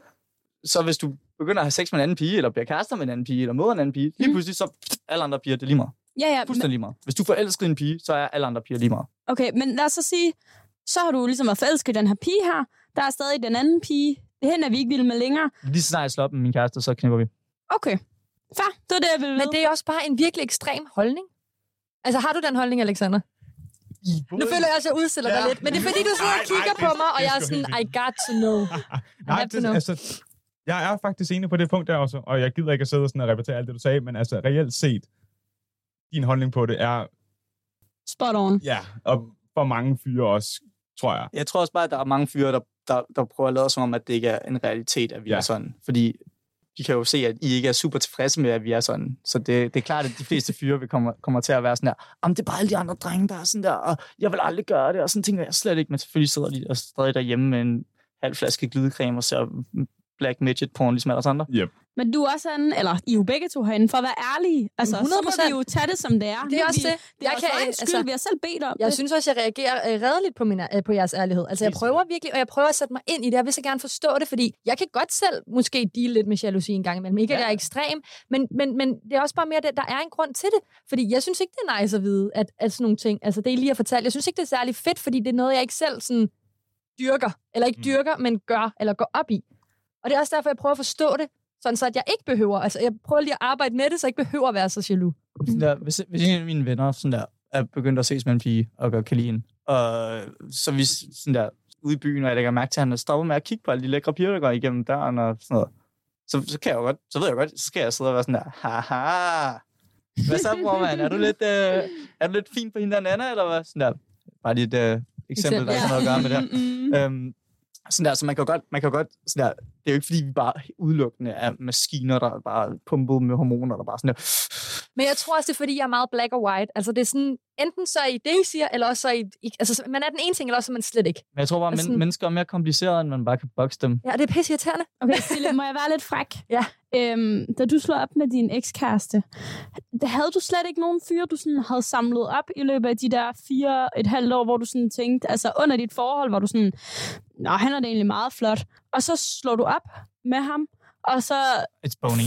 Så hvis du begynder at have sex med en anden pige, eller bliver kærester med en anden pige, eller møder en anden pige, lige Mm. pludselig så alle andre piger, det er lige meget. Ja, ja. Men, Fuldstændig lige meget. Hvis du forelsker en pige, så er alle andre piger lige meget. okay, men lad os så sige, så har du ligesom været forelsket i den her pige her. Der er stadig den anden pige. Det hende er vi ikke vilde med længere. Lige snart jeg slår op med min kæreste, så knipper vi. Okay. Fair. Det var det, jeg ville Men det er også bare en virkelig ekstrem holdning. Altså, har du den holdning, Alexander? Nu føler jeg også, at jeg udstiller dig Ja. lidt. Men det er fordi, du sidder og kigger nej, på det- mig, og det jeg er sådan, I got to know. Nej, have to det, know. altså, jeg er faktisk enig på det punkt der også, og jeg gider ikke at sidde og, sådan og repetere alt det, du sagde, men altså reelt set, din holdning på det er, Spot on. ja, og for mange fyre også, tror jeg. Jeg tror også bare, at der er mange fyre, der, der, der prøver at lade som om, at det ikke er en realitet, at vi. Ja. er sådan. Fordi de kan jo se, at I ikke er super tilfredse med, at vi er sådan. Så det, det er klart, at de fleste fyre vil komme, kommer til at være sådan der, om det er bare alle de andre drenge, der er sådan der, og jeg vil aldrig gøre det, og sådan tænker jeg slet ikke, men selvfølgelig sidder de og stadig derhjemme med en halv flaske glidecreme og ser black midget porn, ligesom alle os andre. Men du er også en, eller I er jo begge to herinde, for at være ærlige. Altså, 100%. så må 100%. vi jo tage det, som det er. Det er også vi, det. Det er Jeg også kan- egen skyld, altså- vi har selv bedt om Jeg det. synes også, jeg reagerer øh, redeligt på, min, øh, på jeres ærlighed. Altså, jeg prøver virkelig, og jeg prøver at sætte mig ind i det. Jeg vil så gerne forstå det, fordi jeg kan godt selv måske deal lidt med jalousi en gang imellem. Ikke, at Ja. jeg er ekstrem, men, men, men det er også bare mere, det, der er en grund til det. Fordi jeg synes ikke, det er nice at vide, at, at sådan nogle ting, altså det, I lige har fortalt, jeg synes ikke, det er særlig fedt, fordi det er noget, jeg ikke selv sådan dyrker. Eller ikke Mm. dyrker, men gør, eller går op i. Og det er også derfor, jeg prøver at forstå det, sådan så at jeg ikke behøver, altså jeg prøver lige at arbejde med det, så jeg ikke behøver at være så jaloux. Sådan der, hvis, hvis en af mine venner sådan der, er begyndt at ses med en pige og godt kan lide hende, og så er vi sådan der ude i byen, og jeg lægger mærke til, at han stopper med at kigge på alle de lækre piger, der går igennem døren og sådan noget. Så, så, kan jeg jo godt, så ved jeg godt, så skal jeg sidde og være sådan der, haha, hvad så, bror, mand? Er du lidt, øh, er du lidt fin på hende der Nana, eller hvad? Sådan der, bare lige et øh, eksempel, der har noget at gøre med det her. Mm. Øhm, sådan der, så man kan jo godt, man kan jo godt sådan der, det er jo ikke fordi, vi bare udelukkende er maskiner, der er bare pumpet med hormoner, der bare sådan der, Men jeg tror også, det er, fordi jeg er meget black og white. Altså det er sådan, enten så er I det, I siger, eller også så er I, altså man er den ene ting, eller også er man slet ikke. Men jeg tror bare, at Altså- men, mennesker er mere komplicerede, end man bare kan bokse dem. Ja, det er pisse irriterende. Okay, Sille, må jeg være lidt fræk? Ja. Øhm, da du slog op med din ekskæreste, da havde du slet ikke nogen fyre, du sådan havde samlet op i løbet af de der fire et halvt år, hvor du sådan tænkte, altså under dit forhold, hvor du sådan, nå, han er da egentlig meget flot. Og så slår du op med ham, og så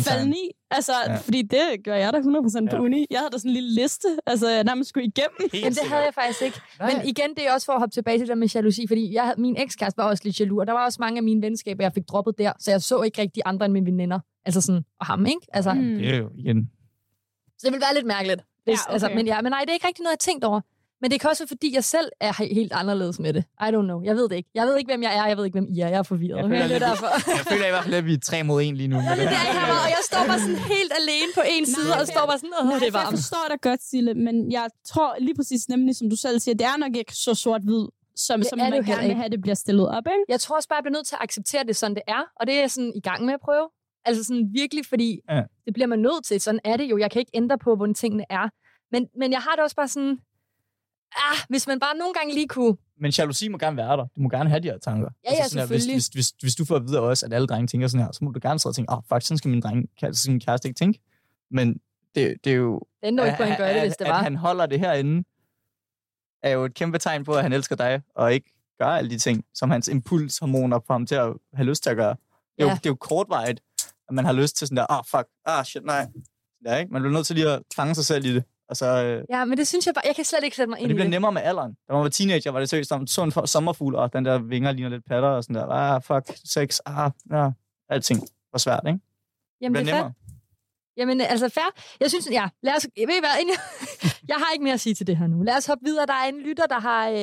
falde time. i. Altså, ja. Fordi det gør jeg da 100% på Ja. uni. Jeg havde da sådan en lille liste, altså jeg nærmest skulle igennem. Helt Men det havde jeg faktisk ikke. Men igen, det er også for at hoppe tilbage til det med jalousi, fordi jeg, havde- min ekskæreste var også lidt jaloux, og der var også mange af mine venskaber, jeg fik droppet der, så jeg så ikke rigtig andre end mine veninder. Altså sådan, og ham, ikke? Altså, mm. Mm. Det er jo igen. Så det ville være lidt mærkeligt. Hvis, Ja, okay. altså, men, ja, men nej, det er ikke rigtig noget, jeg har tænkt over. Men det kan også være, fordi jeg selv er he- helt anderledes med det. I don't know. Jeg ved det ikke. Jeg ved ikke, hvem jeg er. Jeg ved ikke, hvem I er. Jeg er forvirret. Jeg føler er lidt- derfor. Jeg føler i hvert fald, at vi er tre mod en lige nu. Med det Det er her. jeg og jeg står bare sådan helt alene på en side, Nej, og står bare sådan, åh, Nej, det er for jeg varmt. forstår dig godt, Sille, men jeg tror lige præcis nemlig, som du selv siger, det er nok ikke så sort-hvid, som, Det som det man gerne vil have, det bliver stillet op, ikke? Jeg tror også bare, jeg bliver nødt til at acceptere det, sådan det er. Og det er jeg sådan i gang med at prøve. Altså sådan virkelig, fordi Ja. det bliver man nødt til. Sådan er det jo. Jeg kan ikke ændre på, hvordan tingene er. Men, men jeg har det også bare sådan, ah, hvis man bare nogle gange lige kunne... Men jalousi må gerne være der. Du må gerne have de her tanker. Altså Ja, ja, sådan her, hvis, selvfølgelig. hvis, hvis, hvis, du får at vide os, at alle drenge tænker sådan her, så må du gerne sidde og tænke, åh, oh, faktisk, sådan skal min, dreng, altså, sådan min kæreste ikke tænke. Men det, det er jo... Det ændrer ikke på, at han gør det, at, hvis det at var. han holder det herinde, er jo et kæmpe tegn på, at han elsker dig, og ikke gør alle de ting, som hans impulshormoner får ham til at have lyst til at gøre. Det er, jo, Ja. det er jo kortvarigt, at man har lyst til sådan der, ah, oh, fuck, ah, shit, nej. Ja, ikke? Man bliver nødt til lige at fange sig selv i det. Og så, øh, Ja, men det synes jeg bare... Jeg kan slet ikke sætte mig ind det i bliver det. nemmere med alderen. Da man var teenager, var det seriøst, der så en sommerfugl, og den der vinger ligner lidt patter, og sådan der, ah, fuck, sex, ah, ja, alting var svært, ikke? Det Jamen, bliver det fair. nemmere. Jamen, altså fair. Jeg synes, ja, lad os, jeg, ved hvad, inden jeg, jeg har ikke mere at sige til det her nu. Lad os hoppe videre. Der er en lytter, der, har, øh,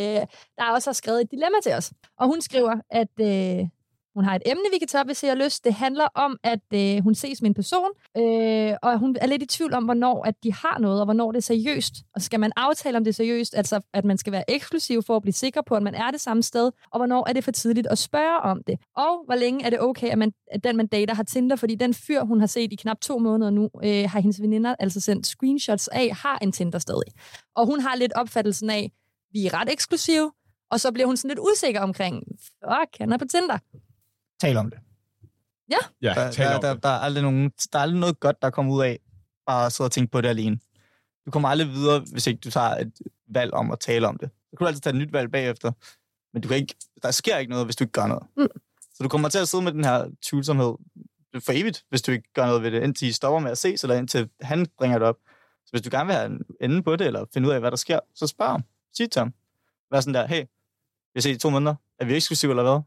der også har skrevet et dilemma til os. Og hun skriver, at øh, hun har et emne, vi kan tage op, hvis I har lyst. Det handler om, at øh, hun ses med en person, øh, og hun er lidt i tvivl om, hvornår at de har noget, og hvornår det er seriøst. Og skal man aftale om det er seriøst, altså at man skal være eksklusiv for at blive sikker på, at man er det samme sted, og hvornår er det for tidligt at spørge om det. Og hvor længe er det okay, at, man, at den, man dater, har Tinder, fordi den fyr, hun har set i knap to måneder nu, øh, har hendes veninder altså sendt screenshots af, har en Tinder stadig. Og hun har lidt opfattelsen af, vi er ret eksklusive, og så bliver hun sådan lidt usikker omkring, fuck, han er på Tinder. Tal om det. Ja, Der, tal der, om der, det. der, er aldrig nogen, der er aldrig noget godt, der kommer ud af bare at sidde og tænke på det alene. Du kommer aldrig videre, hvis ikke du tager et valg om at tale om det. Så kan du altid tage et nyt valg bagefter, men du kan ikke, der sker ikke noget, hvis du ikke gør noget. Mm. Så du kommer til at sidde med den her tvivlsomhed for evigt, hvis du ikke gør noget ved det, indtil I stopper med at ses, eller indtil han bringer det op. Så hvis du gerne vil have en ende på det, eller finde ud af, hvad der sker, så spørg ham. Sig til ham. Vær sådan der, hey, vi har set i to måneder. Er vi eksklusive, eller hvad?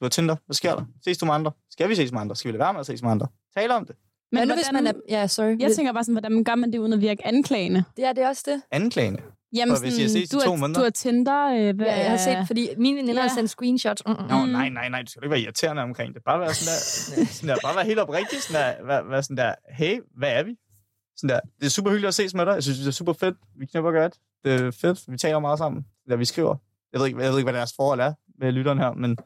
Du har Tinder. Hvad sker der? Ses du med andre? Skal vi ses med andre? Skal vi lade være med at ses med andre? Tale om det. Men, Men nu, hvis man er... Ja, sorry. Jeg tænker bare sådan, hvordan gør man det uden at virke anklagende? Det er det er også det. Anklagende. Jamen, Og hvis set i du, to har, måneder? du har Tinder, øh, hvad, Ja, jeg har set, fordi mine veninder Ja. har sendt screenshots. Mm, mm, Nå, mm. nej, nej, nej. Du skal ikke være irriterende omkring det. Bare være sådan der, sådan der bare være helt oprigtig. Sådan der, være, være sådan der, hey, hvad er vi? Sådan der, det er super hyggeligt at ses med dig. Jeg synes, det er super fedt. Vi knipper godt. Det er fedt. Vi taler meget sammen. Eller vi skriver. Jeg ved ikke, jeg ved ikke hvad deres forhold er med lytteren her, men,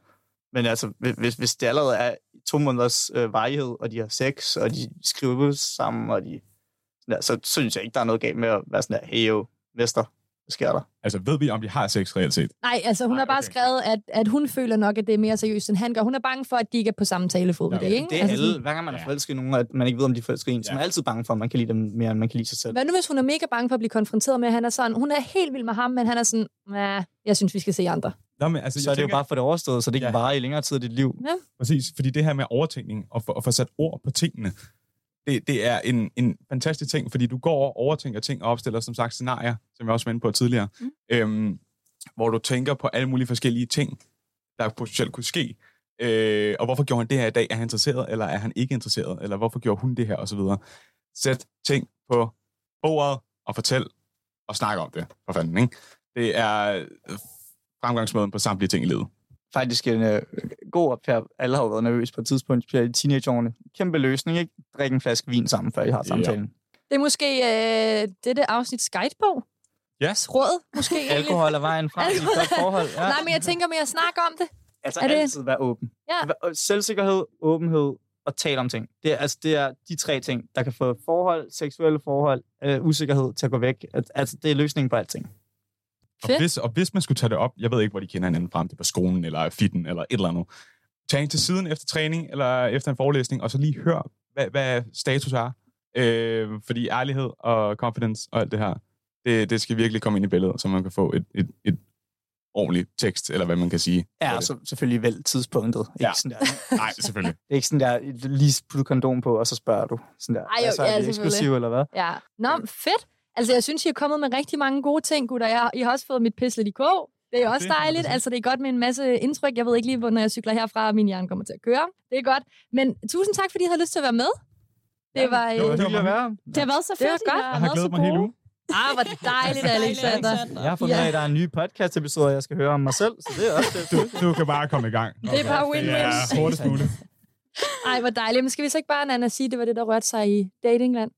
men altså, hvis, hvis det allerede er to måneders øh, varighed, og de har sex, og de skriver sammen, og de, sådan der, så, så synes jeg ikke, der er noget galt med at være sådan der, hey jo, mester, hvad sker der? Altså, ved vi, om de har sex reelt set? Nej, altså hun Nej, har bare okay. skrevet, at, at hun føler nok, at det er mere seriøst, end han gør. Hun er bange for, at de ikke er på samme talefod med Ja, det, ikke? Det er altså, alle. Hver gang man er Ja. forelsket i nogen, at man ikke ved, om de er forelsket i en, så Ja. man er altid bange for, at man kan lide dem mere, end man kan lide sig selv. Hvad nu, hvis hun er mega bange for at blive konfronteret med, at han er sådan, hun er helt vild med ham, men han er sådan, nah, jeg synes, vi skal se andre. Nå, men, altså, Så er det jo bare for det overstået, så det ikke Ja. ja. varer i længere tid af dit liv. Præcis, fordi det her med overtænkning og få, at få sat ord på tingene, det, det er en, en fantastisk ting, fordi du går og overtænker ting og opstiller som sagt scenarier, som jeg også var inde på tidligere, mm. øhm, hvor du tænker på alle mulige forskellige ting, der potentielt kunne ske. Øh, og hvorfor gjorde han det her i dag? Er han interesseret, eller er han ikke interesseret? Eller hvorfor gjorde hun det her, og så videre. Sæt ting på bordet, og fortæl, og snak om det, for fanden, ikke? Det er fremgangsmåden på samtlige ting i livet. Faktisk en øh, god opfærd. Alle har jo været nervøse på et tidspunkt i teenageårene. Kæmpe løsning, ikke? Drik en flaske vin sammen, før I har samtalen. Det er måske øh, dette afsnit Skype-bog. Ja. Råd, måske. Alkohol er vejen frem i et godt forhold. Ja. Nej, men jeg tænker mere at snakke om det. Altså Er det- altid være åben. Ja. Vær- Selvsikkerhed, åbenhed og tale om ting. Det er, altså, det er de tre ting, der kan få forhold, seksuelle forhold, øh, usikkerhed til at gå væk. Al- Altså, det er løsningen på alting. Og Fedt. hvis, og hvis man skulle tage det op, jeg ved ikke, hvor de kender hinanden frem, det er på skolen, eller fitten, eller et eller andet. Tag en til siden efter træning, eller efter en forelæsning, og så lige hør, hvad, hvad status er. Øh, fordi ærlighed og confidence og alt det her, det, det skal virkelig komme ind i billedet, så man kan få et, et, et ordentligt tekst, eller hvad man kan sige. Ja, og så selvfølgelig vel tidspunktet. Ikke Ja. sådan der. Nej, selvfølgelig. Det er ikke sådan der, lige putte kondom på, og så spørger du. Sådan der, Ej, jo, altså, ja, er det selvfølgelig. eksklusiv, eller hvad? Ja. Nå, fedt. Altså, jeg synes, I er kommet med rigtig mange gode ting, gutter. Jeg, I har også fået mit pis lidt i kog. Det er jo også Det dejligt. Altså, det er godt med en masse indtryk. Jeg ved ikke lige, hvor når jeg cykler herfra, og min hjerne kommer til at køre. Det er godt. Men tusind tak, fordi I havde lyst til at være med. Det var... det var- Øh, det at være. her. Det har været så Det var fedt. Godt. Jeg har glædet så mig en hel gode. uge. ah, hvor dejligt, Alexander. Jeg har fundet ud af, at der er en ny podcast-episode, jeg skal høre om mig selv, så det er også det. Du, du kan bare komme i gang. Det er bare win-win. Ja, hurtigst muligt. Ej, hvor dejligt. Men skal vi så ikke bare, Nana, sige, det var det, der rørte sig i datingland?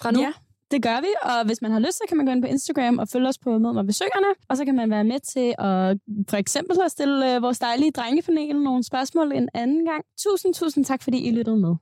Fra nu? Ja, det gør vi, og hvis man har lyst, så kan man gå ind på Instagram og følge os på Mød mig besøgerne, og så kan man være med til at for eksempel at stille øh, vores dejlige drengepanel nogle spørgsmål en anden gang. Tusind, tusind tak, fordi I lyttede med.